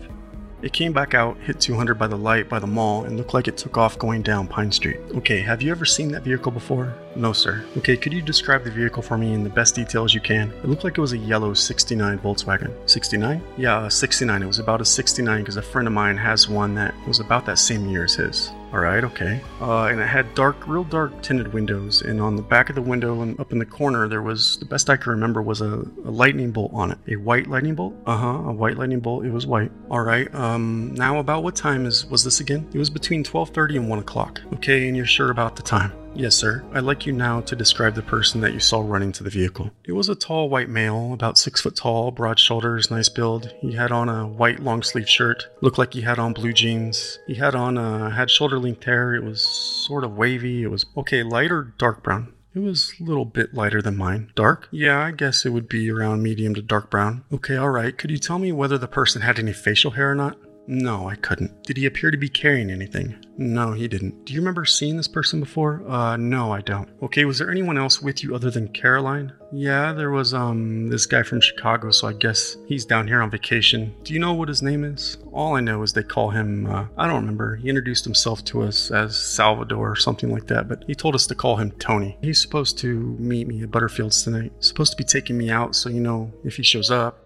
It came back out, hit 200 by the light by the mall, and looked like it took off going down Pine Street. Okay, have you ever seen that vehicle before? No, sir. Okay, could you describe the vehicle for me in the best details you can? It looked like it was a yellow 69 Volkswagen. 69? Yeah, uh, 69. It was about a 69 because a friend of mine has one that was about that same year as his. All right, okay. Uh, and it had dark, real dark tinted windows, and on the back of the window and up in the corner, there was the best I can remember was a, a lightning bolt on it. A white lightning bolt? Uh huh. A white lightning bolt. It was white. All right. Um. Now, about what time is was this again? It was between 12:30 and 1 o'clock. Okay, and you're sure about the time? Yes, sir. I'd like you now to describe the person that you saw running to the vehicle. It was a tall white male, about six foot tall, broad shoulders, nice build. He had on a white long sleeve shirt. Looked like he had on blue jeans. He had on uh, had shoulder length hair. It was sort of wavy. It was okay, light or dark brown. It was a little bit lighter than mine. Dark? Yeah, I guess it would be around medium to dark brown. Okay, alright. Could you tell me whether the person had any facial hair or not? No, I couldn't. Did he appear to be carrying anything? No, he didn't. Do you remember seeing this person before? Uh, no, I don't. Okay, was there anyone else with you other than Caroline? Yeah, there was, um, this guy from Chicago, so I guess he's down here on vacation. Do you know what his name is? All I know is they call him, uh, I don't remember. He introduced himself to us as Salvador or something like that, but he told us to call him Tony. He's supposed to meet me at Butterfields tonight. Supposed to be taking me out, so you know, if he shows up.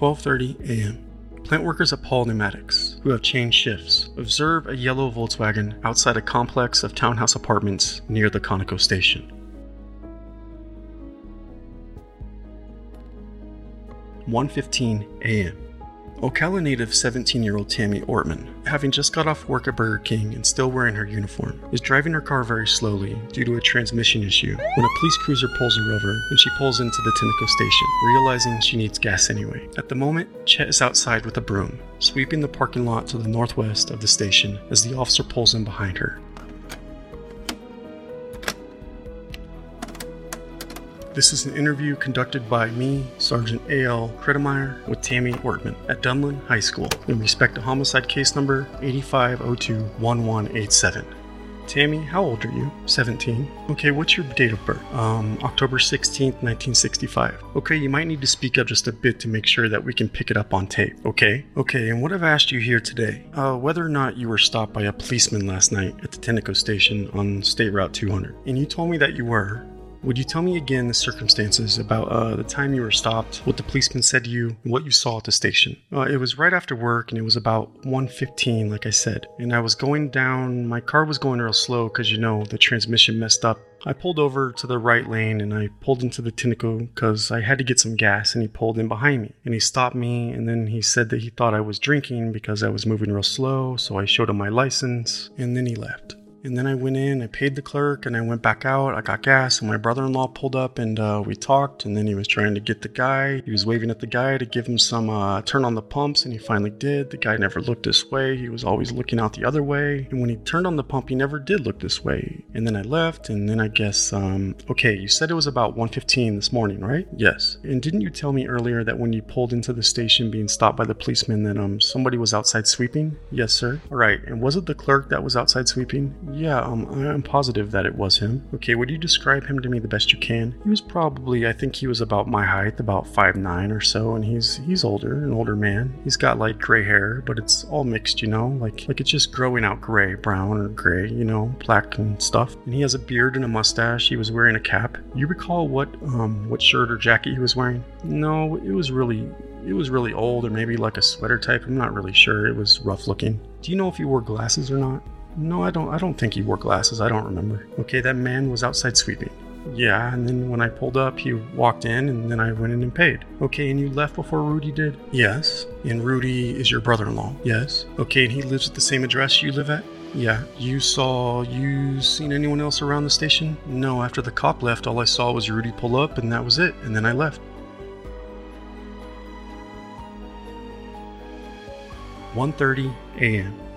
12:30 a.m. Plant workers at Paul Pneumatics, who have changed shifts, observe a yellow Volkswagen outside a complex of townhouse apartments near the Conoco station. 1:15 a.m. Ocala native 17 year old Tammy Ortman, having just got off work at Burger King and still wearing her uniform, is driving her car very slowly due to a transmission issue when a police cruiser pulls her over and she pulls into the Tenneco station, realizing she needs gas anyway. At the moment, Chet is outside with a broom, sweeping the parking lot to the northwest of the station as the officer pulls in behind her. This is an interview conducted by me, Sergeant A.L. Kredemeyer, with Tammy Ortman at Dunnellon High School in respect to homicide case number 85021187. Tammy, how old are you? 17. Okay, what's your date of birth? Um, October 16th, 1965. Okay, you might need to speak up just a bit to make sure that we can pick it up on tape, okay? Okay, and what I've asked you here today, uh, whether or not you were stopped by a policeman last night at the Tenneco station on State Route 200. And you told me that you were, would you tell me again the circumstances about uh, the time you were stopped, what the policeman said to you, what you saw at the station? Uh, it was right after work, and it was about 1:15, like I said. And I was going down. My car was going real slow because you know the transmission messed up. I pulled over to the right lane and I pulled into the Tenneco because I had to get some gas, and he pulled in behind me. And he stopped me, and then he said that he thought I was drinking because I was moving real slow. So I showed him my license, and then he left. And then I went in, I paid the clerk, and I went back out. I got gas, and my brother in law pulled up and uh, we talked. And then he was trying to get the guy. He was waving at the guy to give him some uh, turn on the pumps, and he finally did. The guy never looked this way, he was always looking out the other way. And when he turned on the pump, he never did look this way. And then I left, and then I guess, um, okay, you said it was about 1:15 this morning, right? Yes. And didn't you tell me earlier that when you pulled into the station being stopped by the policeman that um somebody was outside sweeping? Yes, sir. All right. And was it the clerk that was outside sweeping? Yeah, um, I'm positive that it was him. Okay, would you describe him to me the best you can? He was probably, I think he was about my height, about five nine or so, and he's he's older, an older man. He's got light gray hair, but it's all mixed, you know, like like it's just growing out gray, brown or gray, you know, black and stuff. And he has a beard and a mustache. He was wearing a cap. You recall what um what shirt or jacket he was wearing? No, it was really it was really old or maybe like a sweater type. I'm not really sure. It was rough looking. Do you know if he wore glasses or not? No, I don't. I don't think he wore glasses. I don't remember. Okay, that man was outside sweeping. Yeah, and then when I pulled up, he walked in, and then I went in and paid. Okay, and you left before Rudy did? Yes. And Rudy is your brother-in-law? Yes. Okay, and he lives at the same address you live at? Yeah. You saw you seen anyone else around the station? No. After the cop left, all I saw was Rudy pull up, and that was it. And then I left. 1:30 a.m.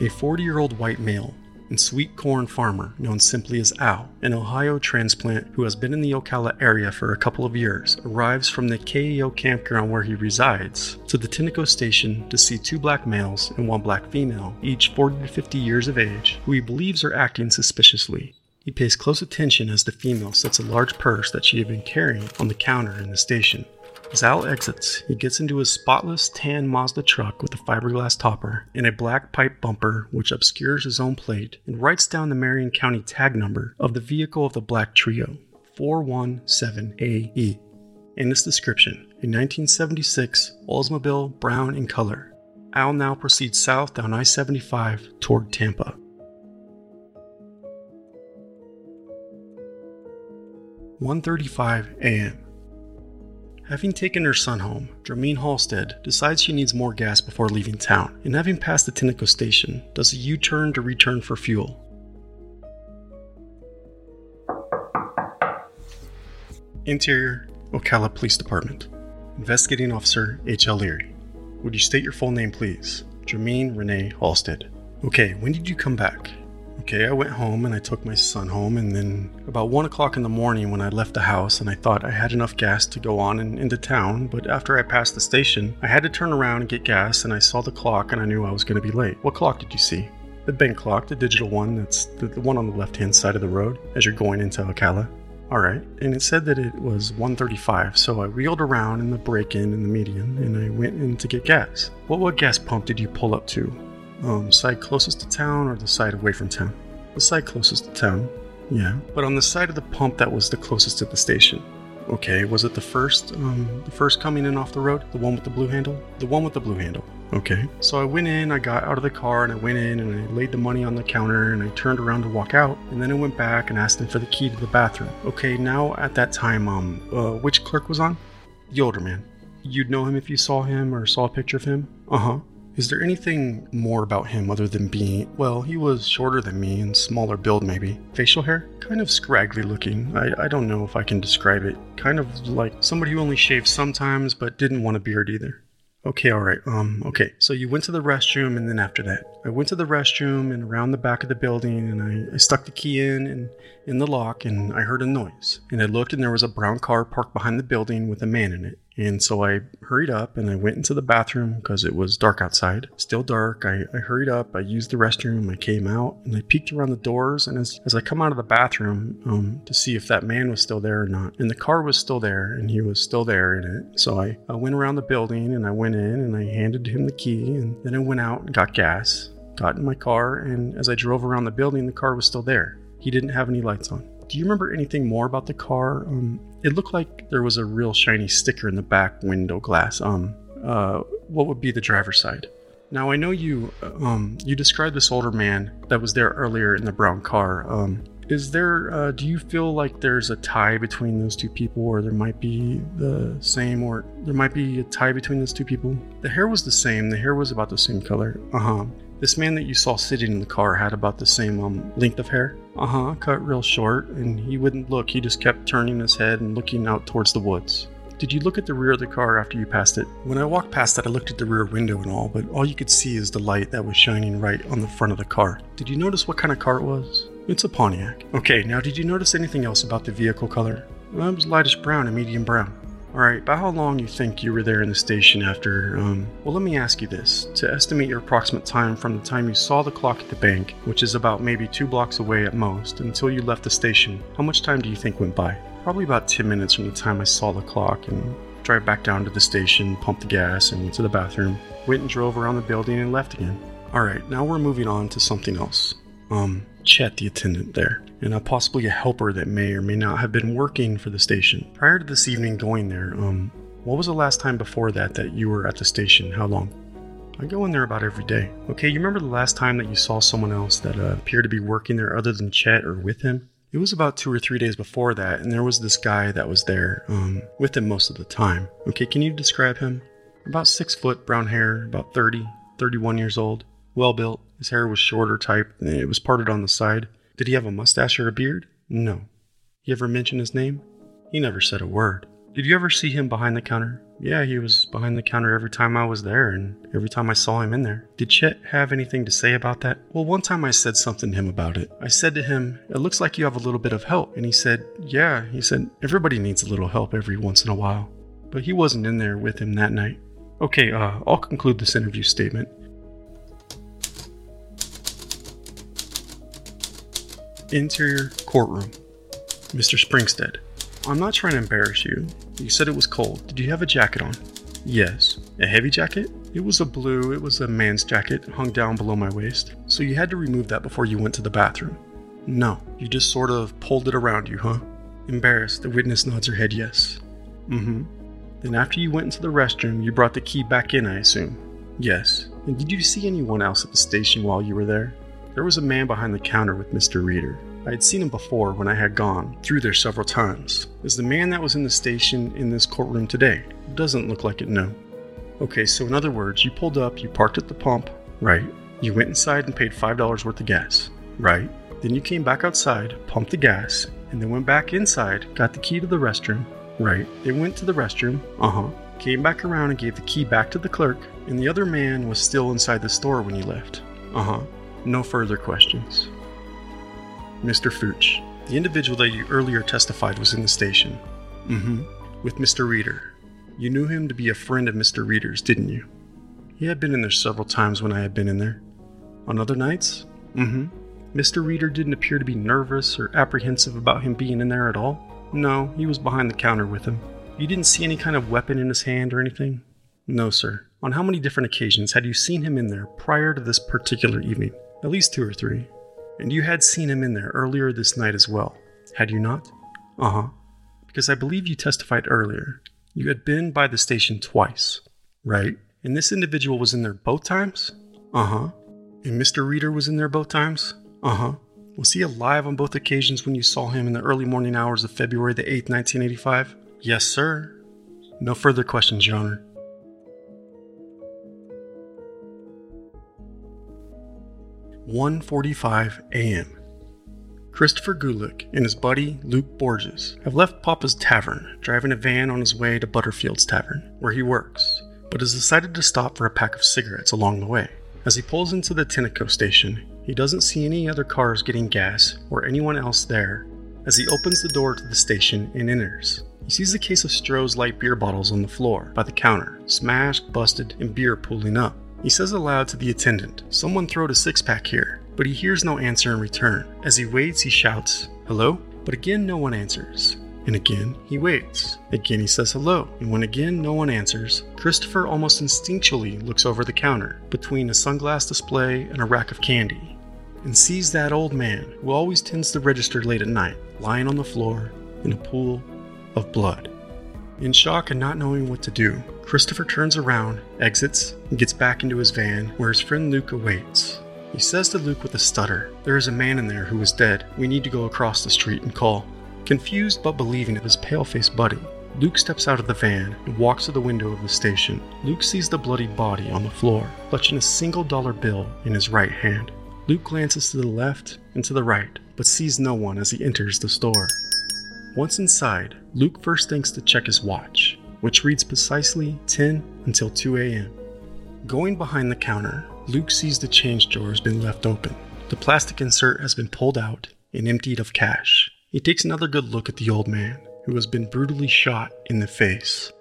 A 40 year old white male and sweet corn farmer known simply as Al, an Ohio transplant who has been in the Ocala area for a couple of years, arrives from the KOA campground where he resides to the Tenneco station to see two black males and one black female, each 40 to 50 years of age, who he believes are acting suspiciously. He pays close attention as the female sets a large purse that she had been carrying on the counter in the station. As Al exits, he gets into his spotless tan Mazda truck with a fiberglass topper and a black pipe bumper which obscures his own plate and writes down the Marion County tag number of the vehicle of the black trio 417AE. In this description, a 1976 Oldsmobile brown in color. Al now proceeds south down I 75 toward Tampa. One thirty-five a.m. Having taken her son home, Drameen Halstead decides she needs more gas before leaving town, and having passed the Tenneco station, does a U turn to return for fuel. Interior, Ocala Police Department. Investigating Officer H.L. Leary. Would you state your full name, please? Drameen Renee Halstead. Okay, when did you come back? Okay, I went home and I took my son home, and then about one o'clock in the morning when I left the house, and I thought I had enough gas to go on and into town, but after I passed the station, I had to turn around and get gas, and I saw the clock and I knew I was going to be late. What clock did you see? The bank clock, the digital one, that's the, the one on the left hand side of the road as you're going into Ocala. All right, and it said that it was 1:35, so I wheeled around in the break-in in the median, and I went in to get gas. What what gas pump did you pull up to? Um, side closest to town or the side away from town? The side closest to town. Yeah, but on the side of the pump that was the closest to the station. Okay, was it the first, um, the first coming in off the road? The one with the blue handle? The one with the blue handle. Okay. So I went in, I got out of the car, and I went in and I laid the money on the counter and I turned around to walk out, and then I went back and asked him for the key to the bathroom. Okay, now at that time, um, uh, which clerk was on? The older man. You'd know him if you saw him or saw a picture of him? Uh huh. Is there anything more about him other than being, well, he was shorter than me and smaller build maybe. Facial hair? Kind of scraggly looking. I, I don't know if I can describe it. Kind of like somebody who only shaved sometimes but didn't want a beard either. Okay, all right. Um, okay. So you went to the restroom, and then after that, I went to the restroom and around the back of the building, and I, I stuck the key in and in the lock, and I heard a noise. And I looked, and there was a brown car parked behind the building with a man in it. And so I hurried up and I went into the bathroom because it was dark outside. Still dark. I, I hurried up. I used the restroom. I came out and I peeked around the doors. And as, as I come out of the bathroom um, to see if that man was still there or not, and the car was still there and he was still there in it. So I, I went around the building and I went in and I handed him the key. And then I went out and got gas, got in my car. And as I drove around the building, the car was still there. He didn't have any lights on. Do you remember anything more about the car? Um, it looked like there was a real shiny sticker in the back window glass. Um, uh, what would be the driver's side? Now I know you, um, you described this older man that was there earlier in the brown car. Um, is there? Uh, do you feel like there's a tie between those two people, or there might be the same, or there might be a tie between those two people? The hair was the same. The hair was about the same color. Uh huh. This man that you saw sitting in the car had about the same um, length of hair. Uh huh, cut real short, and he wouldn't look. He just kept turning his head and looking out towards the woods. Did you look at the rear of the car after you passed it? When I walked past it, I looked at the rear window and all, but all you could see is the light that was shining right on the front of the car. Did you notice what kind of car it was? It's a Pontiac. Okay, now did you notice anything else about the vehicle color? Well, it was lightish brown and medium brown. Alright, about how long you think you were there in the station after, um, well, let me ask you this. To estimate your approximate time from the time you saw the clock at the bank, which is about maybe two blocks away at most, until you left the station, how much time do you think went by? Probably about 10 minutes from the time I saw the clock and drive back down to the station, pumped the gas, and went to the bathroom. Went and drove around the building and left again. Alright, now we're moving on to something else. Um, Chet, the attendant there, and possibly a helper that may or may not have been working for the station. Prior to this evening going there, um, what was the last time before that that you were at the station? How long? I go in there about every day. Okay, you remember the last time that you saw someone else that uh, appeared to be working there other than Chet or with him? It was about two or three days before that, and there was this guy that was there um, with him most of the time. Okay, can you describe him? About six foot, brown hair, about 30, 31 years old, well built. His hair was shorter type, it was parted on the side. Did he have a mustache or a beard? No. You ever mention his name? He never said a word. Did you ever see him behind the counter? Yeah, he was behind the counter every time I was there and every time I saw him in there. Did Chet have anything to say about that? Well, one time I said something to him about it. I said to him, It looks like you have a little bit of help. And he said, Yeah. He said, Everybody needs a little help every once in a while. But he wasn't in there with him that night. Okay, uh, I'll conclude this interview statement. Interior courtroom. Mr. Springstead. I'm not trying to embarrass you. You said it was cold. Did you have a jacket on? Yes. A heavy jacket? It was a blue, it was a man's jacket, hung down below my waist. So you had to remove that before you went to the bathroom? No. You just sort of pulled it around you, huh? Embarrassed, the witness nods her head yes. Mm hmm. Then after you went into the restroom, you brought the key back in, I assume? Yes. And did you see anyone else at the station while you were there? There was a man behind the counter with Mr. Reeder. I had seen him before when I had gone through there several times. Is the man that was in the station in this courtroom today? Doesn't look like it, no. Okay, so in other words, you pulled up, you parked at the pump, right? You went inside and paid $5 worth of gas, right? Then you came back outside, pumped the gas, and then went back inside, got the key to the restroom, right? Then went to the restroom, uh huh. Came back around and gave the key back to the clerk, and the other man was still inside the store when you left, uh huh. No further questions. Mr. Fooch, the individual that you earlier testified was in the station. Mm hmm. With Mr. Reeder. You knew him to be a friend of Mr. Reeder's, didn't you? He had been in there several times when I had been in there. On other nights? Mm hmm. Mr. Reeder didn't appear to be nervous or apprehensive about him being in there at all. No, he was behind the counter with him. You didn't see any kind of weapon in his hand or anything? No, sir. On how many different occasions had you seen him in there prior to this particular evening? At least two or three. And you had seen him in there earlier this night as well, had you not? Uh huh. Because I believe you testified earlier. You had been by the station twice, right? And this individual was in there both times? Uh huh. And Mr. Reeder was in there both times? Uh huh. Was he alive on both occasions when you saw him in the early morning hours of February the 8th, 1985? Yes, sir. No further questions, Your Honor. One forty-five a.m. Christopher Gulick and his buddy Luke Borges have left Papa's Tavern, driving a van on his way to Butterfield's Tavern, where he works, but has decided to stop for a pack of cigarettes along the way. As he pulls into the Tenneco station, he doesn't see any other cars getting gas or anyone else there as he opens the door to the station and enters. He sees a case of Stroh's light beer bottles on the floor by the counter, smashed, busted, and beer pooling up. He says aloud to the attendant, Someone throwed a six pack here, but he hears no answer in return. As he waits, he shouts, Hello? But again, no one answers. And again, he waits. Again, he says hello. And when again no one answers, Christopher almost instinctually looks over the counter between a sunglass display and a rack of candy and sees that old man who always tends the register late at night lying on the floor in a pool of blood. In shock and not knowing what to do, Christopher turns around, exits, and gets back into his van where his friend Luke awaits. He says to Luke with a stutter, There is a man in there who is dead. We need to go across the street and call. Confused but believing of his pale faced buddy, Luke steps out of the van and walks to the window of the station. Luke sees the bloody body on the floor, clutching a single dollar bill in his right hand. Luke glances to the left and to the right, but sees no one as he enters the store. Once inside, Luke first thinks to check his watch, which reads precisely 10 until 2 a.m. Going behind the counter, Luke sees the change drawer has been left open. The plastic insert has been pulled out and emptied of cash. He takes another good look at the old man, who has been brutally shot in the face.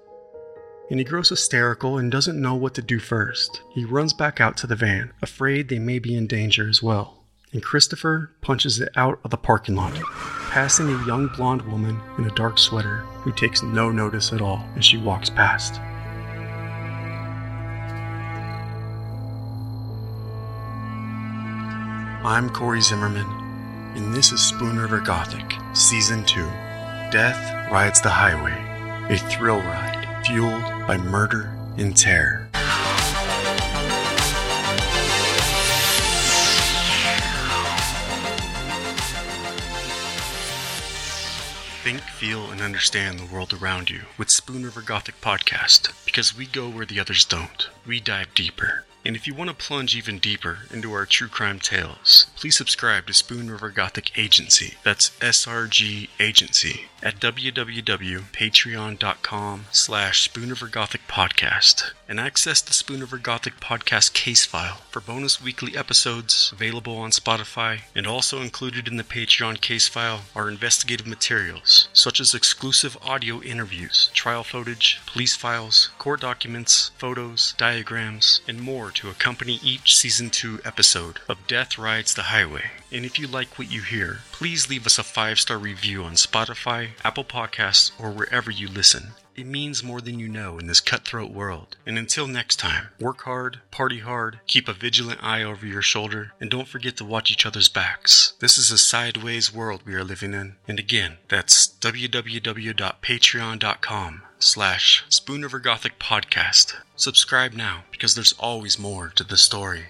And he grows hysterical and doesn't know what to do first. He runs back out to the van, afraid they may be in danger as well. And Christopher punches it out of the parking lot, passing a young blonde woman in a dark sweater who takes no notice at all as she walks past. I'm Cory Zimmerman, and this is Spoon River Gothic, Season 2 Death Rides the Highway, a thrill ride fueled by murder and terror. Think, feel, and understand the world around you with Spoon River Gothic Podcast because we go where the others don't. We dive deeper. And if you want to plunge even deeper into our true crime tales, please subscribe to Spoon River Gothic Agency. That's SRG Agency at www.patreon.com slash Spoon River Gothic Podcast and access the Spoon River Gothic Podcast case file for bonus weekly episodes available on Spotify and also included in the Patreon case file are investigative materials such as exclusive audio interviews, trial footage, police files, court documents, photos, diagrams, and more to accompany each season 2 episode of Death Rides the Highway. And if you like what you hear, please leave us a 5-star review on Spotify, Apple Podcasts, or wherever you listen. It means more than you know in this cutthroat world. And until next time, work hard, party hard, keep a vigilant eye over your shoulder, and don't forget to watch each other's backs. This is a sideways world we are living in. And again, that's www.patreon.com slash Spoon Gothic Podcast. Subscribe now, because there's always more to the story.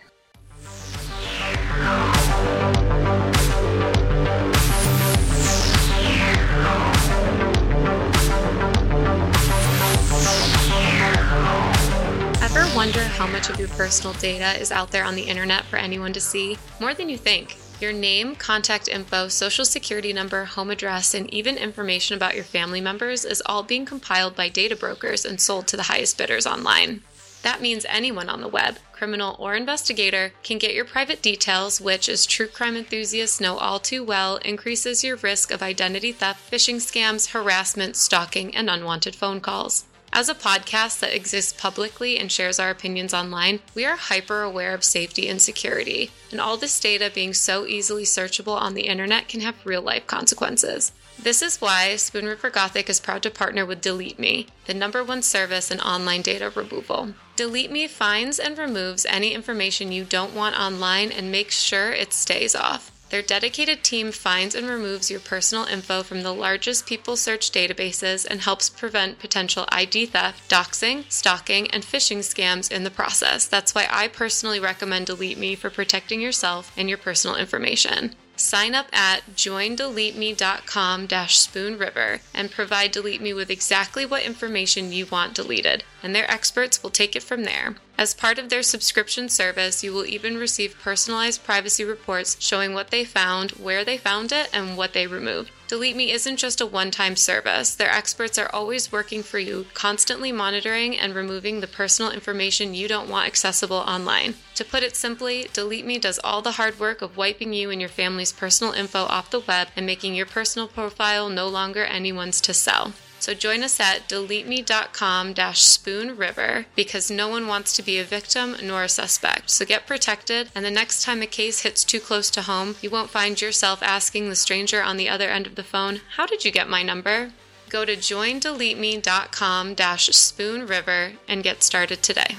Ever wonder how much of your personal data is out there on the internet for anyone to see? More than you think. Your name, contact info, social security number, home address, and even information about your family members is all being compiled by data brokers and sold to the highest bidders online. That means anyone on the web, criminal or investigator, can get your private details, which, as true crime enthusiasts know all too well, increases your risk of identity theft, phishing scams, harassment, stalking, and unwanted phone calls. As a podcast that exists publicly and shares our opinions online, we are hyper aware of safety and security, and all this data being so easily searchable on the internet can have real life consequences. This is why Spoon River Gothic is proud to partner with Delete Me, the number one service in online data removal. Delete Me finds and removes any information you don't want online and makes sure it stays off. Their dedicated team finds and removes your personal info from the largest people search databases and helps prevent potential ID theft, doxing, stalking, and phishing scams in the process. That's why I personally recommend Delete Me for protecting yourself and your personal information. Sign up at joindeleteme.com spoonriver and provide Delete Me with exactly what information you want deleted, and their experts will take it from there. As part of their subscription service, you will even receive personalized privacy reports showing what they found, where they found it, and what they removed. Delete Me isn't just a one time service. Their experts are always working for you, constantly monitoring and removing the personal information you don't want accessible online. To put it simply, Delete Me does all the hard work of wiping you and your family's personal info off the web and making your personal profile no longer anyone's to sell. So join us at deleteme.com spoon river because no one wants to be a victim nor a suspect. So get protected, and the next time a case hits too close to home, you won't find yourself asking the stranger on the other end of the phone, How did you get my number? Go to joindeleteme.com spoonriver and get started today.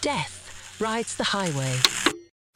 Death rides the highway.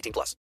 18 plus.